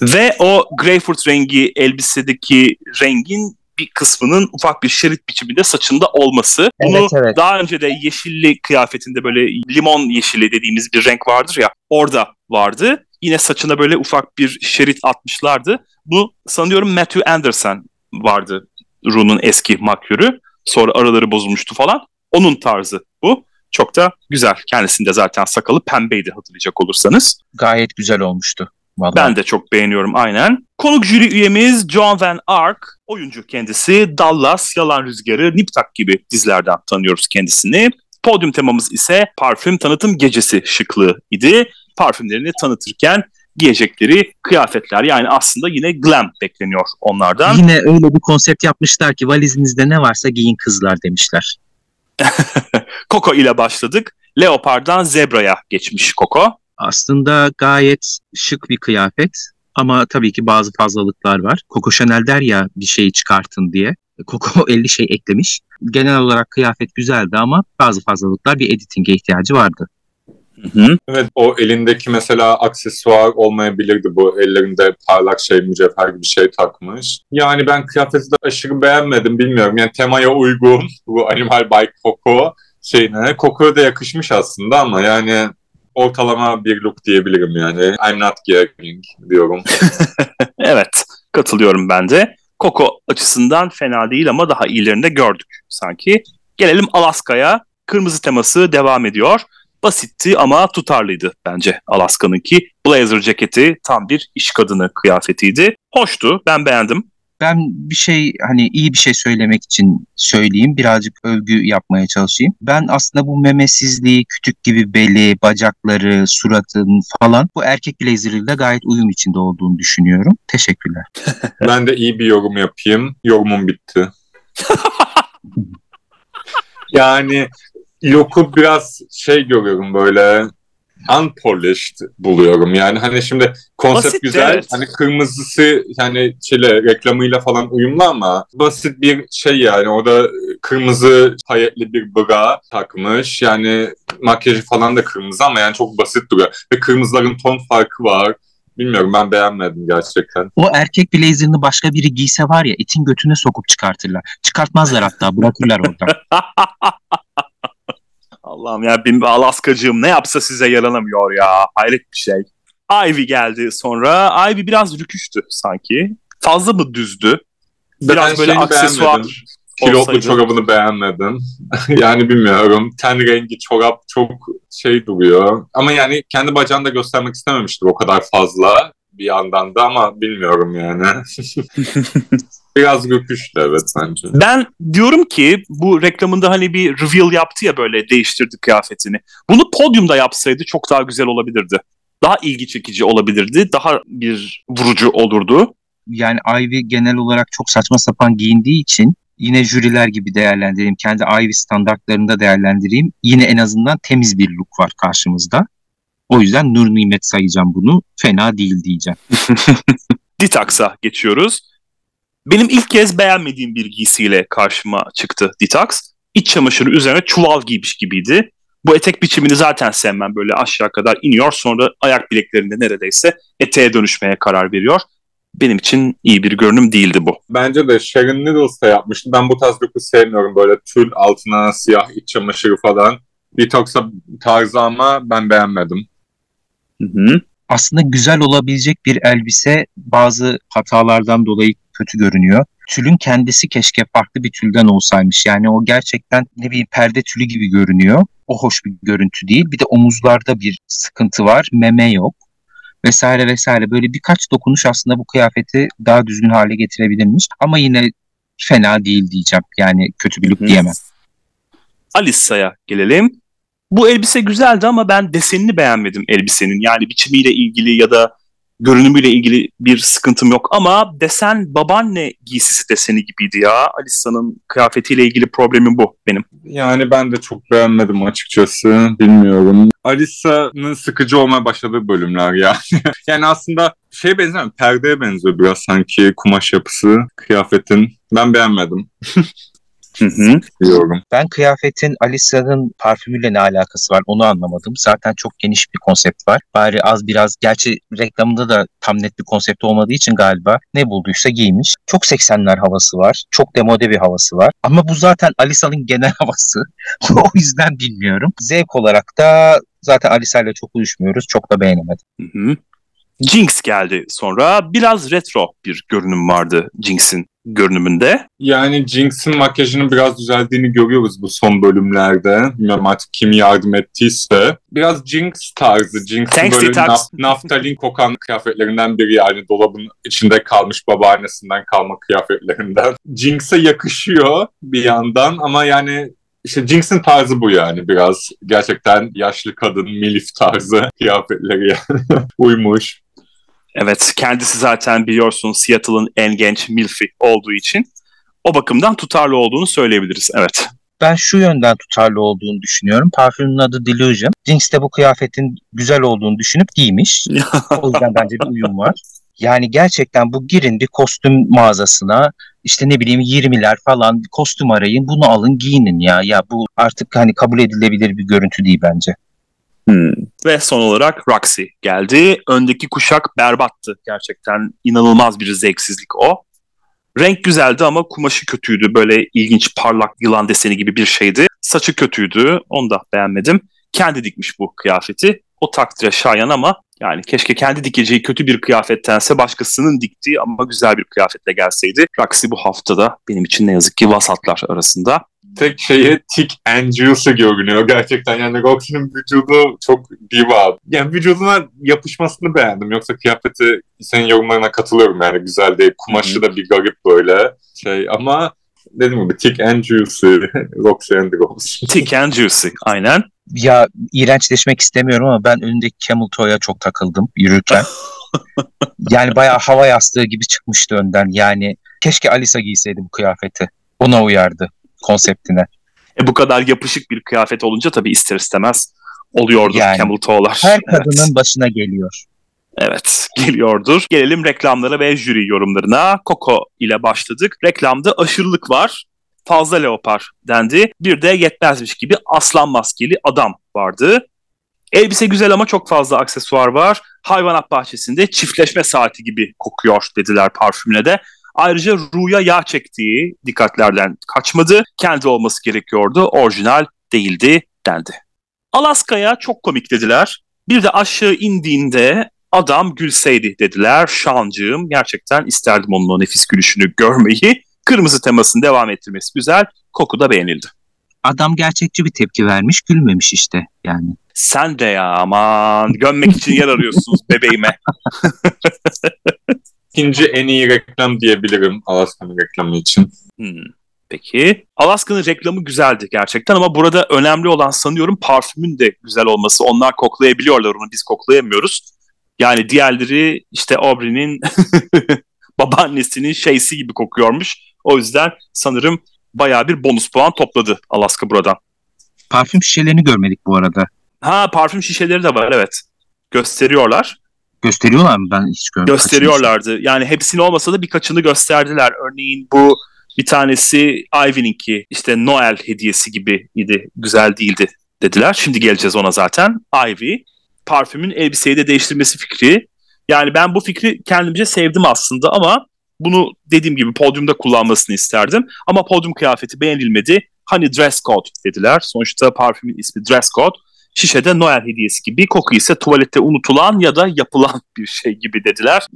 Ve o Greyford rengi elbisedeki rengin bir kısmının ufak bir şerit biçiminde saçında olması. Bunu evet, evet. daha önce de yeşilli kıyafetinde böyle limon yeşili dediğimiz bir renk vardır ya orada vardı. Yine saçına böyle ufak bir şerit atmışlardı. Bu sanıyorum Matthew Anderson vardı Rune'un eski makyörü. Sonra araları bozulmuştu falan. Onun tarzı bu. Çok da güzel. Kendisinde zaten sakalı pembeydi hatırlayacak olursanız. Gayet güzel olmuştu. Vallahi. Ben de çok beğeniyorum aynen. Konuk jüri üyemiz John Van Ark. Oyuncu kendisi. Dallas, Yalan Rüzgarı, Niptak gibi dizilerden tanıyoruz kendisini. Podyum temamız ise parfüm tanıtım gecesi şıklığı idi. Parfümlerini tanıtırken giyecekleri kıyafetler. Yani aslında yine glam bekleniyor onlardan. Yine öyle bir konsept yapmışlar ki valizinizde ne varsa giyin kızlar demişler. Coco ile başladık. Leopard'dan Zebra'ya geçmiş Coco. Aslında gayet şık bir kıyafet ama tabii ki bazı fazlalıklar var. Coco Chanel der ya bir şeyi çıkartın diye. Coco 50 şey eklemiş. Genel olarak kıyafet güzeldi ama bazı fazlalıklar bir editinge ihtiyacı vardı. Hı hı. Evet o elindeki mesela aksesuar olmayabilirdi bu ellerinde parlak şey mücevher gibi şey takmış. Yani ben kıyafeti de aşırı beğenmedim bilmiyorum. Yani temaya uygun bu Animal by Coco şeyine. Coco'ya da yakışmış aslında ama yani ortalama bir look diyebilirim yani. I'm not caring diyorum. evet katılıyorum ben de. Coco açısından fena değil ama daha iyilerini de gördük sanki. Gelelim Alaska'ya. Kırmızı teması devam ediyor. Basitti ama tutarlıydı bence Alaska'nınki. Blazer ceketi tam bir iş kadını kıyafetiydi. Hoştu, ben beğendim. Ben bir şey hani iyi bir şey söylemek için söyleyeyim. Birazcık övgü yapmaya çalışayım. Ben aslında bu memesizliği, kütük gibi beli, bacakları, suratın falan bu erkek blazer'ıyla gayet uyum içinde olduğunu düşünüyorum. Teşekkürler. ben de iyi bir yorum yapayım. Yorumum bitti. yani Yok'u biraz şey görüyorum böyle unpolished buluyorum. Yani hani şimdi konsept basit, güzel. Evet. Hani kırmızısı yani şeyle reklamıyla falan uyumlu ama basit bir şey yani. O da kırmızı hayetli bir bra takmış. Yani makyajı falan da kırmızı ama yani çok basit duruyor. Ve kırmızıların ton farkı var. Bilmiyorum ben beğenmedim gerçekten. O erkek blazerını başka biri giyse var ya itin götüne sokup çıkartırlar. Çıkartmazlar hatta bırakırlar orada. Allah'ım ya benim Alaskacığım ne yapsa size yaranamıyor ya. Hayret bir şey. Ivy geldi sonra. Ivy biraz rüküştü sanki. Fazla mı düzdü? Biraz ben böyle aksesuar Kilotlu çorabını beğenmedim. yani bilmiyorum. Ten rengi çorap çok şey duruyor. Ama yani kendi bacağını da göstermek istememiştir o kadar fazla bir yandan da ama bilmiyorum yani. Biraz göküştü evet bence. Ben diyorum ki bu reklamında hani bir reveal yaptı ya böyle değiştirdi kıyafetini. Bunu podyumda yapsaydı çok daha güzel olabilirdi. Daha ilgi çekici olabilirdi. Daha bir vurucu olurdu. Yani Ivy genel olarak çok saçma sapan giyindiği için yine jüriler gibi değerlendireyim. Kendi Ivy standartlarında değerlendireyim. Yine en azından temiz bir look var karşımızda. O yüzden nur nimet sayacağım bunu. Fena değil diyeceğim. Detox'a geçiyoruz. Benim ilk kez beğenmediğim bir giysiyle karşıma çıktı Detox. İç çamaşırı üzerine çuval giymiş gibiydi. Bu etek biçimini zaten sevmem böyle aşağı kadar iniyor sonra ayak bileklerinde neredeyse eteğe dönüşmeye karar veriyor. Benim için iyi bir görünüm değildi bu. Bence de Sharon Needles da yapmıştı. Ben bu tarz look'u sevmiyorum böyle tül altına siyah iç çamaşırı falan. Detox'a tarzı ama ben beğenmedim. Hı hı. Aslında güzel olabilecek bir elbise bazı hatalardan dolayı kötü görünüyor. Tülün kendisi keşke farklı bir tülden olsaymış. Yani o gerçekten ne bileyim perde tülü gibi görünüyor. O hoş bir görüntü değil. Bir de omuzlarda bir sıkıntı var. Meme yok vesaire vesaire. Böyle birkaç dokunuş aslında bu kıyafeti daha düzgün hale getirebilirmiş. Ama yine fena değil diyeceğim. Yani kötü bir look diyemem. Alissa'ya gelelim. Bu elbise güzeldi ama ben desenini beğenmedim elbisenin. Yani biçimiyle ilgili ya da görünümüyle ilgili bir sıkıntım yok ama desen babaanne giysisi deseni gibiydi ya. Alisa'nın kıyafetiyle ilgili problemim bu benim. Yani ben de çok beğenmedim açıkçası. Bilmiyorum. Alisa'nın sıkıcı olmaya başladığı bölümler yani. yani aslında şey benziyor, perdeye benziyor biraz sanki kumaş yapısı, kıyafetin. Ben beğenmedim. Hı hı. Diyorum. Ben kıyafetin Alisa'nın parfümüyle ne alakası var onu anlamadım. Zaten çok geniş bir konsept var. Bari az biraz gerçi reklamında da tam net bir konsept olmadığı için galiba ne bulduysa giymiş. Çok 80'ler havası var. Çok demode bir havası var. Ama bu zaten Alisa'nın genel havası. o yüzden bilmiyorum. Zevk olarak da zaten Alisa ile çok uyuşmuyoruz. Çok da beğenemedim. Hı hı. Jinx geldi sonra. Biraz retro bir görünüm vardı Jinx'in görünümünde. Yani Jinx'in makyajının biraz düzeldiğini görüyoruz bu son bölümlerde. Bilmiyorum artık kim yardım ettiyse. Biraz Jinx tarzı. Jinx'in böyle naf- naftalin kokan kıyafetlerinden biri yani dolabın içinde kalmış babaannesinden kalma kıyafetlerinden. Jinx'e yakışıyor bir yandan ama yani işte Jinx'in tarzı bu yani biraz. Gerçekten yaşlı kadın, milif tarzı kıyafetleri yani. Uymuş. Evet kendisi zaten biliyorsun Seattle'ın en genç milfi olduğu için o bakımdan tutarlı olduğunu söyleyebiliriz. Evet. Ben şu yönden tutarlı olduğunu düşünüyorum. Parfümün adı Delusion. Jinx de bu kıyafetin güzel olduğunu düşünüp giymiş. O yüzden bence bir uyum var. Yani gerçekten bu girin bir kostüm mağazasına işte ne bileyim 20'ler falan bir kostüm arayın bunu alın giyinin ya. Ya bu artık hani kabul edilebilir bir görüntü değil bence. Hmm. Ve son olarak Roxy geldi. Öndeki kuşak berbattı. Gerçekten inanılmaz bir zevksizlik o. Renk güzeldi ama kumaşı kötüydü. Böyle ilginç parlak yılan deseni gibi bir şeydi. Saçı kötüydü. Onu da beğenmedim. Kendi dikmiş bu kıyafeti. O takdire şayan ama yani keşke kendi dikeceği kötü bir kıyafettense başkasının diktiği ama güzel bir kıyafetle gelseydi. Roxy bu haftada benim için ne yazık ki vasatlar arasında. Tek şeyi Tick and Juicy görünüyor gerçekten. Yani Roxy'nin vücudu çok diva. Yani vücuduna yapışmasını beğendim. Yoksa kıyafeti senin yorumlarına katılıyorum yani güzel değil. Kumaşı da bir garip böyle şey ama dediğim gibi Tick and Juicy, Roxy and Rose. Thick and juicy aynen. Ya iğrençleşmek istemiyorum ama ben önündeki Camel Toe'ya çok takıldım yürürken. yani bayağı hava yastığı gibi çıkmıştı önden. Yani keşke Alisa giyseydi bu kıyafeti. Ona uyardı konseptine. E bu kadar yapışık bir kıyafet olunca tabii ister istemez oluyordu Yani. camel toe'lar. Her Evet. kadının başına geliyor. Evet geliyordur. Gelelim reklamlara ve jüri yorumlarına. Coco ile başladık. Reklamda aşırılık var. Fazla leopar dendi. Bir de yetmezmiş gibi aslan maskeli adam vardı. Elbise güzel ama çok fazla aksesuar var. Hayvanat bahçesinde çiftleşme saati gibi kokuyor dediler parfümüne de. Ayrıca Ru'ya yağ çektiği dikkatlerden kaçmadı. Kendi olması gerekiyordu. Orijinal değildi dendi. Alaska'ya çok komik dediler. Bir de aşağı indiğinde adam gülseydi dediler. Şancığım gerçekten isterdim onun o nefis gülüşünü görmeyi. Kırmızı temasını devam ettirmesi güzel. Koku da beğenildi. Adam gerçekçi bir tepki vermiş, gülmemiş işte yani. Sen de ya aman gömmek için yer arıyorsunuz bebeğime. İkinci en iyi reklam diyebilirim Alaska'nın reklamı için. Hmm, Peki. Alaska'nın reklamı güzeldi gerçekten ama burada önemli olan sanıyorum parfümün de güzel olması. Onlar koklayabiliyorlar onu biz koklayamıyoruz. Yani diğerleri işte Aubrey'nin babaannesinin şeysi gibi kokuyormuş. O yüzden sanırım bayağı bir bonus puan topladı Alaska buradan. Parfüm şişelerini görmedik bu arada. Ha parfüm şişeleri de var evet. Gösteriyorlar. Gösteriyorlar mı? Ben hiç görmedim. Gösteriyorlardı. Yani hepsini olmasa da birkaçını gösterdiler. Örneğin bu bir tanesi Ivy'ninki işte Noel hediyesi gibi idi. Güzel değildi dediler. Şimdi geleceğiz ona zaten. Ivy parfümün elbiseyi de değiştirmesi fikri. Yani ben bu fikri kendimce sevdim aslında ama bunu dediğim gibi podyumda kullanmasını isterdim. Ama podyum kıyafeti beğenilmedi. Hani dress code dediler. Sonuçta parfümün ismi dress code. Şişede Noel hediyesi gibi, koku ise tuvalette unutulan ya da yapılan bir şey gibi dediler.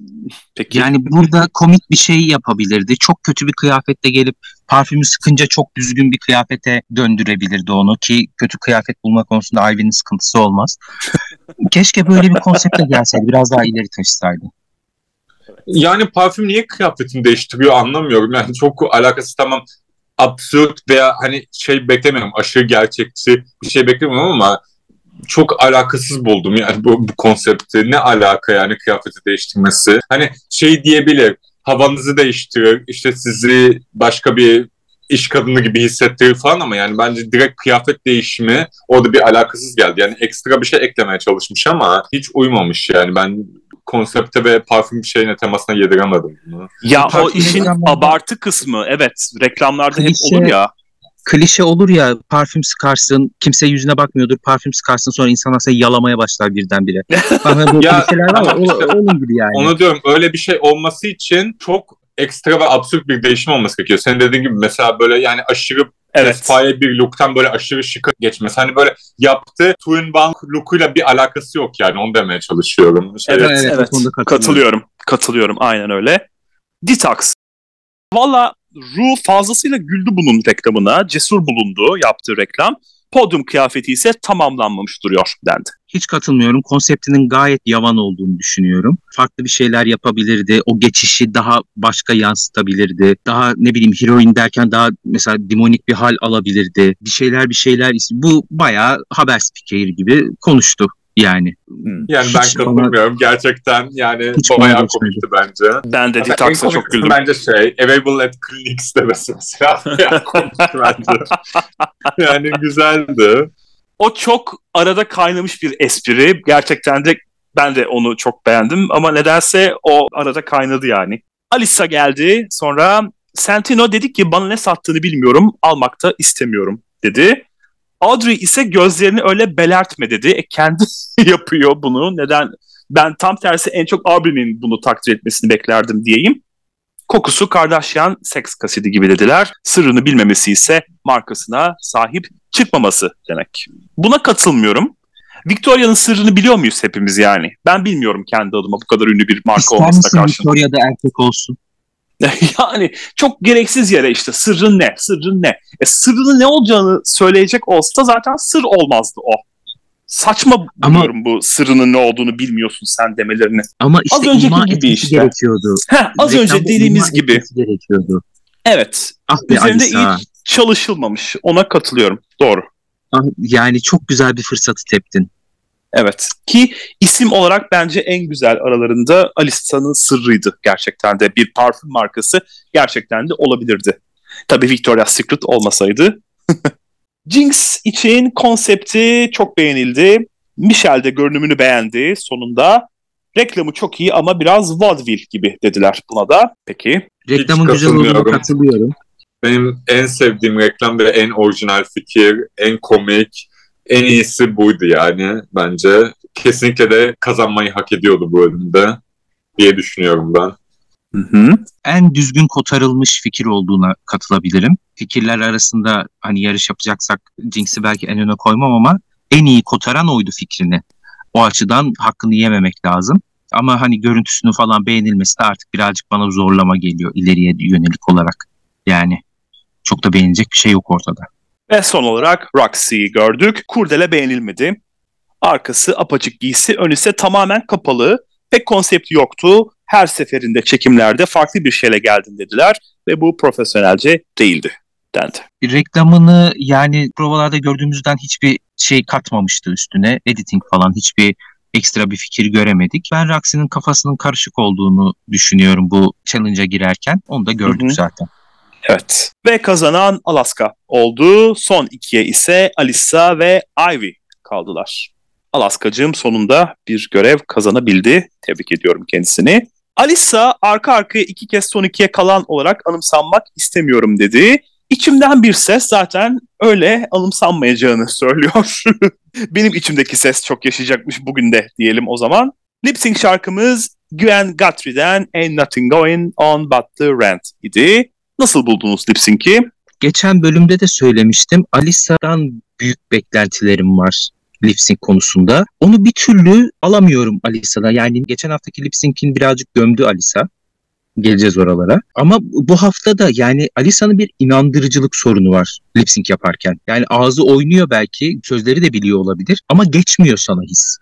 Peki. Yani burada komik bir şey yapabilirdi. Çok kötü bir kıyafetle gelip parfümü sıkınca çok düzgün bir kıyafete döndürebilirdi onu ki kötü kıyafet bulma konusunda Ivy'nin sıkıntısı olmaz. Keşke böyle bir konseptle gelseydi. Biraz daha ileri taşısaydı. Yani parfüm niye kıyafetini değiştiriyor anlamıyorum. Yani çok alakasız tamam absürt veya hani şey beklemiyorum aşırı gerçekçi bir şey beklemiyorum ama çok alakasız buldum yani bu, bu konsepti. Ne alaka yani kıyafeti değiştirmesi? Hani şey diyebilir, havanızı değiştirir, işte sizi başka bir iş kadını gibi hissettirir falan ama yani bence direkt kıyafet değişimi orada bir alakasız geldi. Yani ekstra bir şey eklemeye çalışmış ama hiç uymamış yani ben konsepte ve parfüm şeyine temasına yediremedim bunu. Ya o Parfüm işin reklamlarda- abartı kısmı evet reklamlarda hep olur ya. Klişe olur ya parfüm sıkarsın kimse yüzüne bakmıyordur parfüm sıkarsın sonra insanlar seni yalamaya başlar birdenbire. Böyle Ya, klişeler var ama işte- o, onun gibi yani. Onu diyorum öyle bir şey olması için çok ekstra ve absürt bir değişim olması gerekiyor. Senin dediğin gibi mesela böyle yani aşırı Evet. Tesfaye bir look'tan böyle aşırı şıka geçmesi. Hani böyle yaptığı Twin Bank look'uyla bir alakası yok yani onu demeye çalışıyorum. Şey, Evet, Evet, evet. katılıyorum. Katılıyorum. Katılıyorum. Aynen öyle. Detox. Valla Ru fazlasıyla güldü bunun reklamına. Cesur bulundu yaptığı reklam. Podyum kıyafeti ise tamamlanmamış duruyor dendi. Hiç katılmıyorum. Konseptinin gayet yavan olduğunu düşünüyorum. Farklı bir şeyler yapabilirdi. O geçişi daha başka yansıtabilirdi. Daha ne bileyim heroin derken daha mesela demonik bir hal alabilirdi. Bir şeyler bir şeyler. Bu bayağı haber spikeri gibi konuştu yani. Yani ben Hiç bana- katılmıyorum. Gerçekten yani Hiç bana bayağı komikti bence. Ben de Detox'a çok güldüm. Bence şey, available at clinics demesi mesela. Yani komikti bence. yani güzeldi. O çok arada kaynamış bir espri. Gerçekten de ben de onu çok beğendim ama nedense o arada kaynadı yani. Alisa geldi. Sonra Santino dedi ki bana ne sattığını bilmiyorum. Almakta istemiyorum dedi. Audrey ise gözlerini öyle belertme dedi. E, kendi yapıyor bunu. Neden? Ben tam tersi en çok Aubrey'nin bunu takdir etmesini beklerdim diyeyim. Kokusu Kardashian seks kaseti gibi dediler. Sırrını bilmemesi ise markasına sahip çıkmaması demek. Buna katılmıyorum. Victoria'nın sırrını biliyor muyuz hepimiz yani? Ben bilmiyorum kendi adıma bu kadar ünlü bir marka İster olmasına karşın. Victoria'da erkek olsun? yani çok gereksiz yere işte sırrın ne? Sırrın ne? E sırrının ne olacağını söyleyecek olsa zaten sır olmazdı o. Saçma Ama- buluyorum bu sırrının ne olduğunu bilmiyorsun sen demelerini. Ama işte Az önceki ima gibi işte. gerekiyordu. Heh, az önce dediğimiz gibi. gerekiyordu. Evet. Ah Üzerinde iyi çalışılmamış. Ona katılıyorum. Doğru. Ah, yani çok güzel bir fırsatı teptin. Evet. Ki isim olarak bence en güzel aralarında Alisa'nın sırrıydı gerçekten de. Bir parfüm markası gerçekten de olabilirdi. Tabii Victoria's Secret olmasaydı. Jinx için konsepti çok beğenildi. Michelle de görünümünü beğendi sonunda. Reklamı çok iyi ama biraz vaudeville gibi dediler buna da. Peki. Reklamın güzel olduğuna katılmıyorum. katılıyorum. Benim en sevdiğim reklam ve en orijinal fikir, en komik, en iyisi buydu yani bence. Kesinlikle de kazanmayı hak ediyordu bu bölümde diye düşünüyorum ben. Hı hı. En düzgün kotarılmış fikir olduğuna katılabilirim. Fikirler arasında hani yarış yapacaksak Jinx'i belki en öne koymam ama en iyi kotaran oydu fikrini. O açıdan hakkını yememek lazım. Ama hani görüntüsünün falan beğenilmesi de artık birazcık bana zorlama geliyor ileriye yönelik olarak. Yani çok da beğenilecek bir şey yok ortada. Ve son olarak Roxy'yi gördük. Kurdele beğenilmedi. Arkası apaçık giysi, ön ise tamamen kapalı. Pek konsepti yoktu. Her seferinde çekimlerde farklı bir şeyle geldin dediler ve bu profesyonelce değildi dendi. reklamını yani provalarda gördüğümüzden hiçbir şey katmamıştı üstüne. Editing falan hiçbir ekstra bir fikir göremedik. Ben Roxy'nin kafasının karışık olduğunu düşünüyorum bu challenge'a girerken. Onu da gördük Hı hı. zaten. Evet. Ve kazanan Alaska oldu. Son ikiye ise Alisa ve Ivy kaldılar. Alaskacığım sonunda bir görev kazanabildi. Tebrik ediyorum kendisini. Alisa arka arkaya iki kez son ikiye kalan olarak anımsanmak istemiyorum dedi. İçimden bir ses zaten öyle anımsanmayacağını söylüyor. Benim içimdeki ses çok yaşayacakmış bugün de diyelim o zaman. Lip sync şarkımız Gwen Guthrie'den Ain't Nothing Going On But The Rent idi. Nasıl buldunuz lip sync'i? Geçen bölümde de söylemiştim. Alisa'dan büyük beklentilerim var lip sync konusunda. Onu bir türlü alamıyorum Alisa'da. Yani geçen haftaki lip sync'in birazcık gömdü Alisa. Geleceğiz oralara. Ama bu hafta da yani Alisa'nın bir inandırıcılık sorunu var lip sync yaparken. Yani ağzı oynuyor belki, sözleri de biliyor olabilir ama geçmiyor sana his.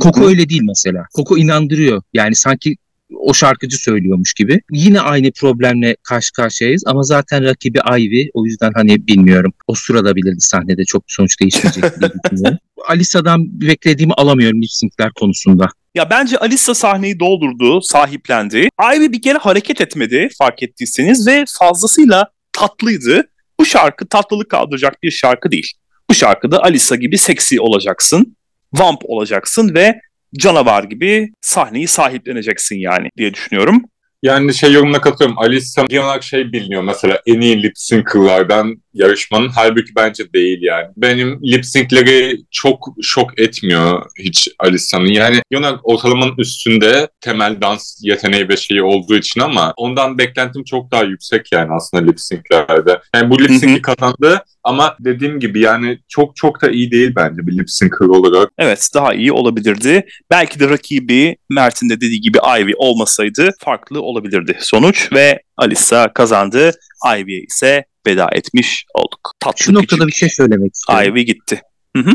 Koko öyle değil mesela. Koko inandırıyor. Yani sanki o şarkıcı söylüyormuş gibi. Yine aynı problemle karşı karşıyayız ama zaten rakibi Ivy o yüzden hani bilmiyorum. O sırada bilirdi sahnede çok sonuç değişmeyecek diye düşünüyorum. Alisa'dan beklediğimi alamıyorum lip sync'ler konusunda. Ya bence Alisa sahneyi doldurdu, sahiplendi. Ivy bir kere hareket etmedi fark ettiyseniz ve fazlasıyla tatlıydı. Bu şarkı tatlılık kaldıracak bir şarkı değil. Bu şarkıda Alisa gibi seksi olacaksın, vamp olacaksın ve canavar gibi sahneyi sahipleneceksin yani diye düşünüyorum. Yani şey yorumuna katılıyorum. Alisa genel olarak şey biliniyor mesela en iyi lip syncer'lardan yarışmanın. Halbuki bence değil yani. Benim lip sync'leri çok şok etmiyor hiç Alisa'nın. Yani olarak ortalamanın üstünde temel dans yeteneği ve şeyi olduğu için ama ondan beklentim çok daha yüksek yani aslında lip sync'lerde. Yani bu lip sync'i kazandı ama dediğim gibi yani çok çok da iyi değil bence bir lip syncer olarak. Evet daha iyi olabilirdi. Belki de rakibi Mert'in de dediği gibi Ivy olmasaydı farklı olabilirdi sonuç ve Alisa kazandı. Ivy'ye ise veda etmiş olduk. Tatlı Şu noktada küçük bir şey söylemek istiyorum. Ivy gitti.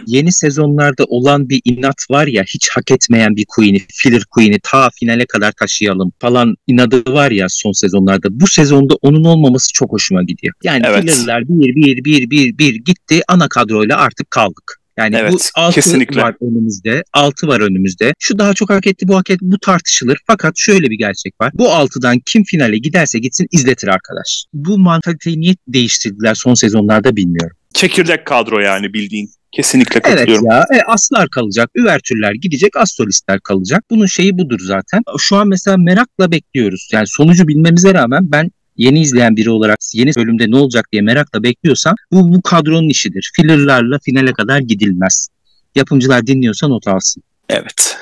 Yeni sezonlarda olan bir inat var ya hiç hak etmeyen bir Queen'i, filler Queen'i ta finale kadar taşıyalım falan inadı var ya son sezonlarda. Bu sezonda onun olmaması çok hoşuma gidiyor. Yani Evet. fillerler bir bir bir bir bir gitti ana kadroyla artık kaldık. Yani bu Evet, altı kesinlikle. var önümüzde. Altı var önümüzde. Şu daha çok hak etti, bu hak etti. Bu tartışılır. Fakat şöyle bir gerçek var. Bu altıdan kim finale giderse gitsin izletir arkadaş. Bu mantaliteyi niye değiştirdiler son sezonlarda bilmiyorum. Çekirdek kadro yani bildiğin. Kesinlikle Evet katılıyorum. ya e, aslar kalacak, üvertürler gidecek, astrolistler kalacak. Bunun şeyi budur zaten. Şu an mesela merakla bekliyoruz. Yani sonucu bilmemize rağmen ben yeni izleyen biri olarak yeni bölümde ne olacak diye merakla bekliyorsam bu bu kadronun işidir. Fillerlarla finale kadar gidilmez. Yapımcılar dinliyorsa not alsın. Evet.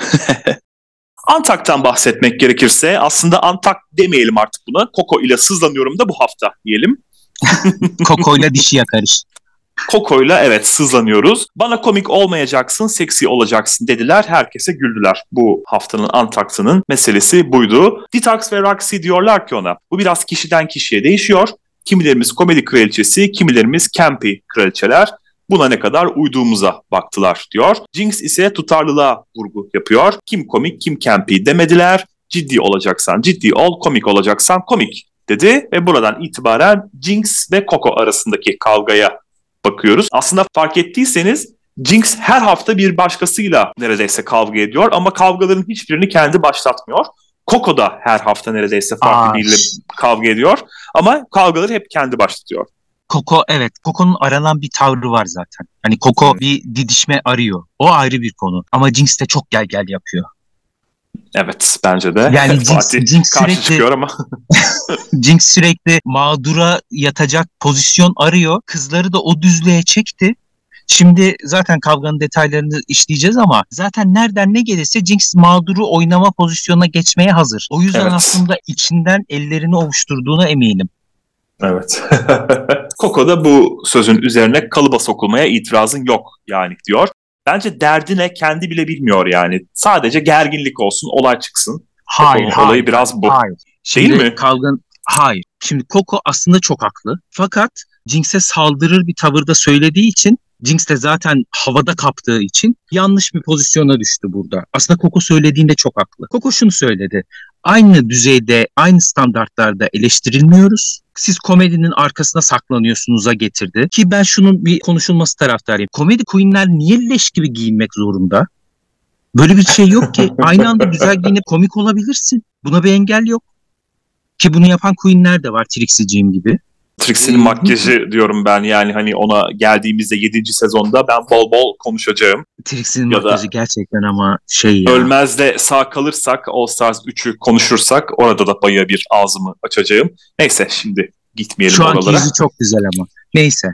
Antak'tan bahsetmek gerekirse aslında Antak demeyelim artık buna. Koko ile sızlanıyorum da bu hafta diyelim. Koko'yla dişi yakarış. Koko'yla evet sızlanıyoruz. Bana komik olmayacaksın, seksi olacaksın dediler. Herkese güldüler. Bu haftanın Antakt'ının meselesi buydu. Detox ve Roxy diyorlar ki ona. Bu biraz kişiden kişiye değişiyor. Kimilerimiz komedi kraliçesi, kimilerimiz campy kraliçeler. Buna ne kadar uyduğumuza baktılar diyor. Jinx ise tutarlılığa vurgu yapıyor. Kim komik, kim campy demediler. Ciddi olacaksan ciddi ol, komik olacaksan komik dedi. Ve buradan itibaren Jinx ve Coco arasındaki kavgaya bakıyoruz. Aslında fark ettiyseniz Jinx her hafta bir başkasıyla neredeyse kavga ediyor ama kavgaların hiçbirini kendi başlatmıyor. Coco da her hafta neredeyse farklı Aa, biriyle kavga ediyor ama kavgaları hep kendi başlatıyor. Koko evet Koko'nun aranan bir tavrı var zaten. Hani Koko Evet. bir didişme arıyor. O ayrı bir konu. Ama Jinx de çok gel gel yapıyor. Evet bence de. Yani Jinx- Fatih Jinx karşı sürekli- çıkıyor ama Jinx sürekli mağdura yatacak pozisyon arıyor. Kızları da o düzlüğe çekti. Şimdi zaten kavganın detaylarını işleyeceğiz ama zaten nereden ne gelirse Jinx mağduru oynama pozisyonuna geçmeye hazır. O yüzden Evet. aslında içinden ellerini ovuşturduğuna eminim. Evet. Coco da bu sözün üzerine kalıba sokulmaya itirazın yok yani diyor. Bence derdine kendi bile bilmiyor yani. Sadece gerginlik olsun, olay çıksın. Hayır, Coco'nun hayır. olayı biraz bu. Hayır. Şimdi Değil mi? Kavgan hayır. Şimdi Coco aslında çok haklı. Fakat Jinx'e saldırır bir tavırda söylediği için Jinx de zaten havada kaptığı için yanlış bir pozisyona düştü burada. Aslında Coco söylediğinde çok haklı. Coco şunu söyledi. Aynı düzeyde, aynı standartlarda eleştirilmiyoruz. Siz komedinin arkasına saklanıyorsunuz'a getirdi. Ki ben şunun bir konuşulması taraftarıyım. Komedi queenler niye leş gibi giyinmek zorunda? Böyle bir şey yok ki. Aynı anda güzel giyinip komik olabilirsin. Buna bir engel yok. Ki bunu yapan queenler de var Trixie'ciğim gibi. Trixie'nin makyajı diyorum ben yani hani ona geldiğimizde 7. sezonda ben bol bol konuşacağım. Trixie'nin Ya da- makyajı gerçekten ama şey ya. Ölmez de sağ kalırsak All Stars 3'ü konuşursak orada da baya bir ağzımı açacağım. Neyse şimdi gitmeyelim Şu anki oralara. yüzü çok güzel ama. Neyse.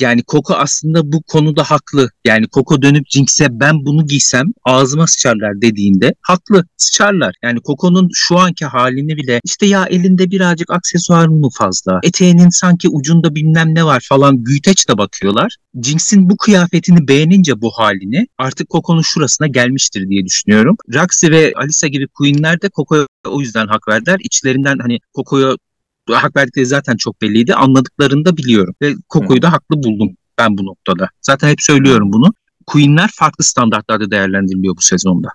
Yani Coco aslında bu konuda haklı. Yani Coco dönüp Jinx'e ben bunu giysem ağzıma sıçarlar dediğinde haklı sıçarlar. Yani Coco'nun şu anki halini bile işte ya elinde birazcık aksesuar mı fazla? Eteğinin sanki ucunda bilmem ne var falan büyüteçle bakıyorlar. Jinx'in bu kıyafetini beğenince bu halini artık Coco'nun şurasına gelmiştir diye düşünüyorum. Roxy ve Alisa gibi queenler de Coco'ya o yüzden hak verdiler. İçlerinden hani Coco'ya hak verdikleri zaten çok belliydi. Anladıklarını da biliyorum. Ve Coco'yu da haklı buldum ben bu noktada. Zaten hep söylüyorum bunu. Queen'ler farklı standartlarda değerlendiriliyor bu sezonda.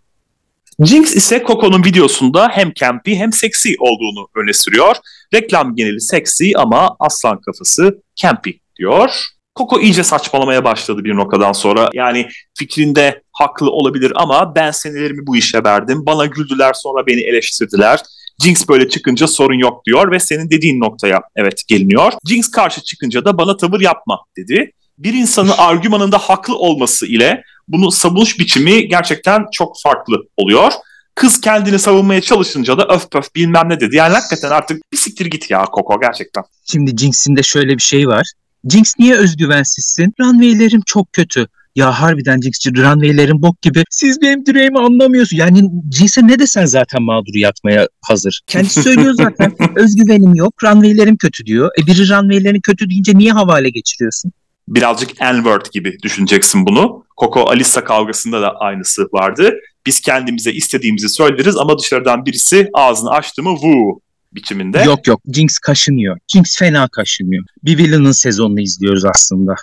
Jinx ise Coco'nun videosunda hem campy hem seksi olduğunu öne sürüyor. Reklam geneli seksi ama aslan kafası campy diyor. Coco iyice saçmalamaya başladı bir noktadan sonra. Yani fikrinde haklı olabilir ama ben senelerimi bu işe verdim. Bana güldüler sonra beni eleştirdiler. Jinx böyle çıkınca sorun yok diyor ve senin dediğin noktaya evet geliniyor. Jinx karşı çıkınca da bana tavır yapma dedi. Bir insanın argümanında haklı olması ile bunu savunuş biçimi gerçekten çok farklı oluyor. Kız kendini savunmaya çalışınca da öf pöf bilmem ne dedi. Yani hakikaten artık bir siktir git ya Coco gerçekten. Şimdi Jinx'in de şöyle bir şey var. Jinx niye özgüvensizsin? Runway'lerim çok kötü. Ya harbiden Jinx'ci runway'lerin bok gibi. Siz benim direğimi anlamıyorsun. Yani Jinx'e ne desen zaten mağduru yatmaya hazır. Kendisi söylüyor zaten. Özgüvenim yok. Runway'lerim kötü diyor. E biri runway'lerin kötü deyince niye havale geçiriyorsun? Birazcık N-word gibi düşüneceksin bunu. Coco Alisa kavgasında da aynısı vardı. Biz kendimize istediğimizi söyleriz ama dışarıdan birisi ağzını açtı mı vu biçiminde. Yok yok Jinx kaşınıyor. Jinx fena kaşınıyor. Bir villain'ın sezonunu izliyoruz aslında.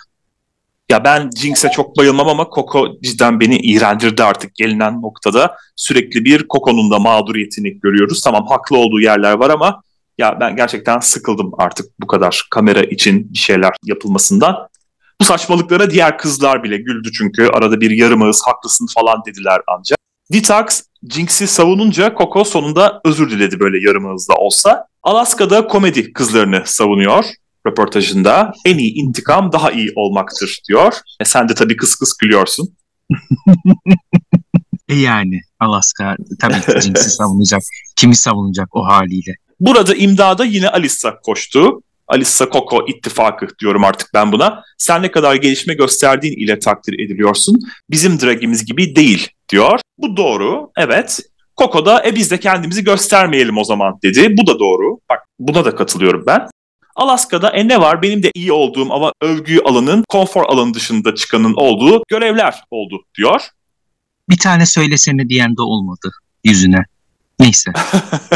Ya ben Jinx'e çok bayılmam ama Coco cidden beni iğrendirdi artık gelinen noktada. Sürekli bir Coco'nun da mağduriyetini görüyoruz. Tamam haklı olduğu yerler var ama ya ben gerçekten sıkıldım artık bu kadar kamera için bir şeyler yapılmasından. Bu saçmalıklara diğer kızlar bile güldü çünkü arada bir yarım ağız haklısın falan dediler ancak. Detox Jinx'i savununca Coco sonunda özür diledi böyle yarım ağızda olsa. Alaska'da komedi kızlarını savunuyor röportajında. En iyi intikam daha iyi olmaktır diyor. E sen de tabii kıs kıs gülüyorsun. E yani Alaska tabii ki Jinx'i savunacak. Kimi savunacak o haliyle? Burada imdada yine Alisa koştu. Alisa Coco ittifakı diyorum artık ben buna. Sen ne kadar gelişme gösterdiğin ile takdir ediliyorsun. Bizim dragimiz gibi değil diyor. Bu doğru, evet. Coco da e biz de kendimizi göstermeyelim o zaman dedi. Bu da doğru. Bak buna da katılıyorum ben. Alaska'da e ne var benim de iyi olduğum ama övgü alanın konfor alanı dışında çıkanın olduğu görevler oldu diyor. Bir tane söylesene diyen de olmadı yüzüne. Neyse.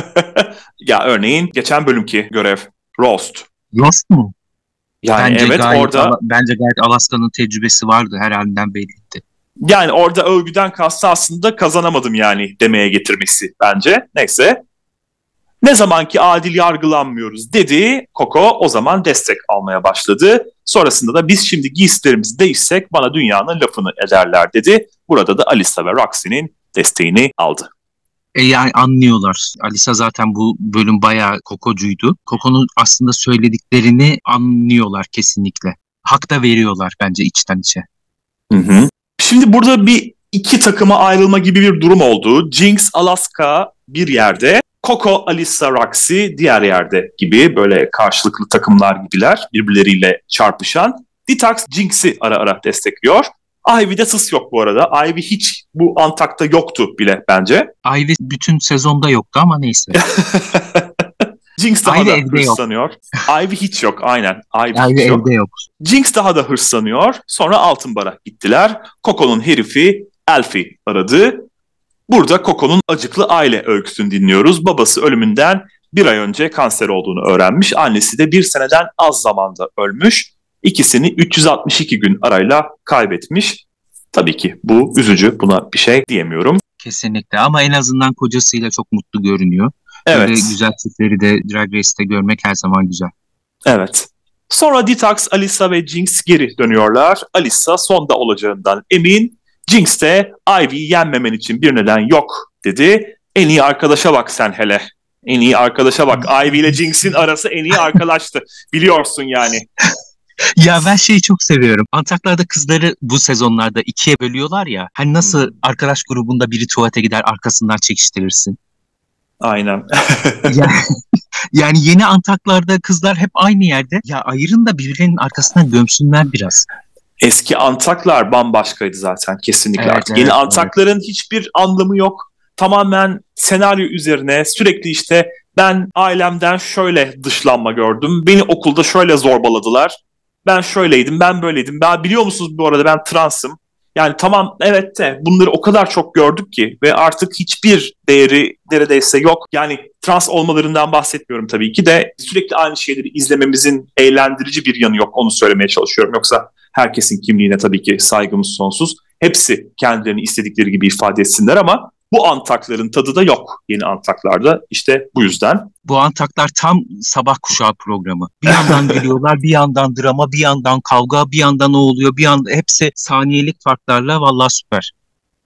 ya örneğin geçen bölümki görev Roast. Lost mu? Yani bence evet gayet, orada bence gayet Alaska'nın tecrübesi vardı her halinden belliydi. yani orada övgüden kastı aslında kazanamadım yani demeye getirmesi bence. Neyse. Ne zaman ki adil yargılanmıyoruz dedi Coco o zaman destek almaya başladı. Sonrasında da biz şimdi giysilerimizi değişsek bana dünyanın lafını ederler dedi. Burada da Alisa ve Roxy'nin desteğini aldı. E yani anlıyorlar. Alisa zaten bu bölüm bayağı kokocuydu. Koko'nun aslında söylediklerini anlıyorlar kesinlikle. Hak da veriyorlar bence içten içe. Hı hı. Şimdi burada bir iki takıma ayrılma gibi bir durum oldu. Jinx, Alaska bir yerde, Coco, Alisa, Roxy diğer yerde gibi böyle karşılıklı takımlar gibiler birbirleriyle çarpışan. Detox Jinx'i ara ara destekliyor. Ivy'de sıs yok bu arada. Ivy hiç bu Antak'ta yoktu bile bence. Ivy bütün sezonda yoktu ama neyse. Jinx daha Ivy da hırslanıyor. Ivy hiç yok aynen. Ivy, Ivy hiç yok. yok. Jinx daha da hırslanıyor. Sonra Altın Bar'a gittiler. Coco'nun herifi Elfie aradı. Burada Coco'nun acıklı aile öyküsünü dinliyoruz. Babası ölümünden bir ay önce kanser olduğunu öğrenmiş. Annesi de bir seneden az zamanda ölmüş. İkisini 362 gün arayla kaybetmiş. Tabii ki bu üzücü. Buna bir şey diyemiyorum. Kesinlikle ama en azından kocasıyla çok mutlu görünüyor. Evet. Böyle güzel çiftleri de Drag Race'te görmek her zaman güzel. Evet. Sonra Detox, Alisa ve Jinx geri dönüyorlar. Alisa sonda olacağından emin. Jinx de Ivy'yi yenmemen için bir neden yok dedi. En iyi arkadaşa bak sen hele. En iyi arkadaşa bak. Ivy ile Jinx'in arası en iyi arkadaştı. Biliyorsun yani. Ya ben şeyi çok seviyorum. Antaklarda kızları bu sezonlarda ikiye bölüyorlar ya. Hani nasıl Hmm. arkadaş grubunda biri tuvalete gider arkasından çekiştirirsin. Aynen. yani, yani yeni Antaklarda kızlar hep aynı yerde. Ya ayırın da birbirlerinin arkasından gömsünler biraz. Eski Antaklar bambaşkaydı zaten kesinlikle Evet, artık. evet, Yeni evet. Antakların hiçbir anlamı yok. Tamamen senaryo üzerine sürekli işte ben ailemden şöyle dışlanma gördüm. Beni okulda şöyle zorbaladılar. Ben şöyleydim, ben böyleydim. Ben biliyor musunuz bu arada ben transım. Yani tamam evet de bunları o kadar çok gördük ki ve artık hiçbir değeri neredeyse yok. Yani trans olmalarından bahsetmiyorum tabii ki de sürekli aynı şeyleri izlememizin eğlendirici bir yanı yok onu söylemeye çalışıyorum. Yoksa herkesin kimliğine tabii ki saygımız sonsuz. Hepsi kendilerini istedikleri gibi ifade etsinler ama Bu antakların tadı da yok yeni antaklarda. İşte bu yüzden. Bu antaklar tam sabah kuşağı programı. Bir yandan gülüyorlar, bir yandan drama, bir yandan kavga, bir yandan ne oluyor, bir yandan hepsi saniyelik farklarla vallahi süper.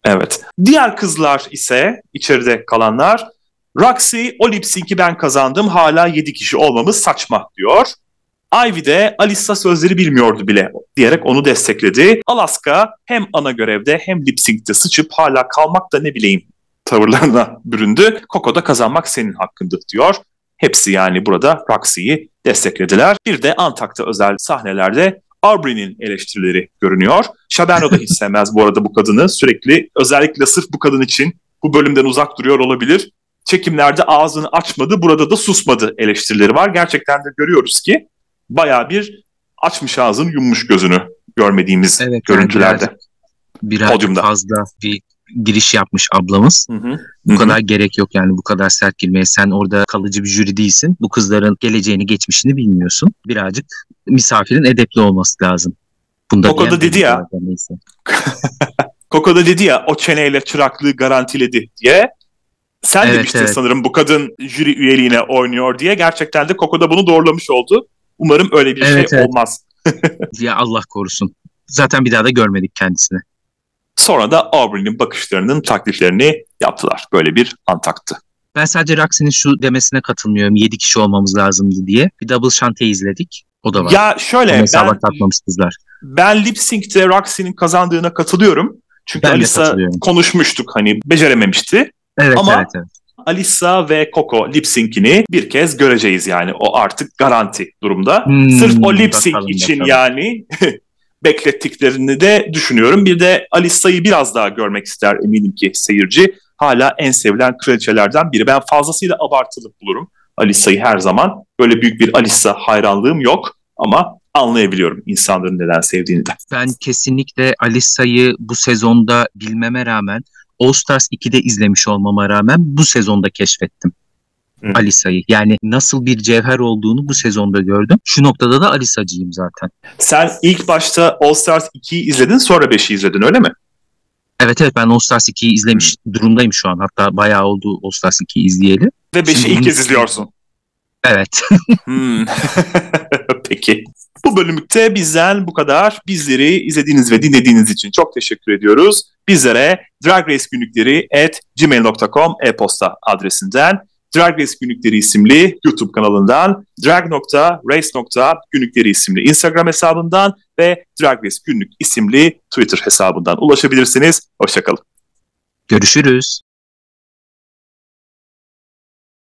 Evet. Diğer kızlar ise içeride kalanlar Roxy o lip sync'i ben kazandım hala 7 kişi olmamız saçma diyor. Ivy de Alissa sözleri bilmiyordu bile diyerek onu destekledi. Alaska hem ana görevde hem lip sync'te sıçıp hala kalmak da ne bileyim tavırlarına büründü. Coco da kazanmak senin hakkındı diyor. Hepsi yani burada Roxy'yi desteklediler. Bir de Antak'ta özel sahnelerde Aubrey'nin eleştirileri görünüyor. Shaberno da hiç sevmez bu arada bu kadını. Sürekli özellikle sırf bu kadın için bu bölümden uzak duruyor olabilir. Çekimlerde ağzını açmadı, burada da susmadı eleştirileri var. Gerçekten de görüyoruz ki baya bir açmış ağzını yummuş gözünü görmediğimiz evet, görüntülerde. Yani biraz, biraz fazla bir giriş yapmış ablamız. Hı hı. Bu hı hı. kadar gerek yok yani bu kadar sert girmeye. Sen orada kalıcı bir jüri değilsin. Bu kızların geleceğini, geçmişini bilmiyorsun. Birazcık misafirin edepli olması lazım. Bunda Koko da dedi ya. Koko da dedi ya o çeneyle çıraklığı garantiledi diye. Sen evet, demiştin evet. sanırım bu kadın jüri üyeliğine oynuyor diye. Gerçekten de Koko da bunu doğrulamış oldu. Umarım öyle bir evet, şey evet. olmaz. ya Allah korusun. Zaten bir daha da görmedik kendisini. Sonra da Aubrey'nin bakışlarının taklitlerini yaptılar. Böyle bir antaktı. Ben sadece Roxy'nin şu demesine katılmıyorum. 7 kişi olmamız lazımdı diye. Bir double şante izledik. O da var. Ya şöyle ben, kızlar. ben Lip Sync'te Roxy'nin kazandığına katılıyorum. Çünkü ben Alisa konuşmuştuk hani becerememişti. Evet, Ama evet, evet. Alisa ve Coco lip sync'ini bir kez göreceğiz yani. O artık garanti durumda. Hmm, Sırf o lip sync için bakalım. yani beklettiklerini de düşünüyorum. Bir de Alisa'yı biraz daha görmek ister eminim ki seyirci. Hala en sevilen kraliçelerden biri. Ben fazlasıyla abartılı bulurum Alisa'yı her zaman. Böyle büyük bir Alisa hayranlığım yok ama anlayabiliyorum insanların neden sevdiğini de. Ben kesinlikle Alisa'yı bu sezonda bilmeme rağmen All Stars 2'de izlemiş olmama rağmen bu sezonda keşfettim. Hı. Alisa'yı. Yani nasıl bir cevher olduğunu bu sezonda gördüm. Şu noktada da Alisa'cıyım zaten. Sen ilk başta All Stars 2'yi izledin sonra 5'i izledin öyle mi? Evet evet ben All Stars 2'yi izlemiş hmm. durumdayım şu an. Hatta bayağı oldu All Stars 2'yi izleyeli. Ve 5'i ilk kez izliyorsun. Evet. hmm. Peki. Bu bölümlükte bizden bu kadar. Bizleri izlediğiniz ve dinlediğiniz için çok teşekkür ediyoruz. Bizlere Drag Race günlükleri at gmail.com e-posta adresinden Drag Race Günlükleri isimli YouTube kanalından, drag.race.günlükleri isimli Instagram hesabından ve Drag Race Günlük isimli Twitter hesabından ulaşabilirsiniz. Hoşçakalın. Görüşürüz.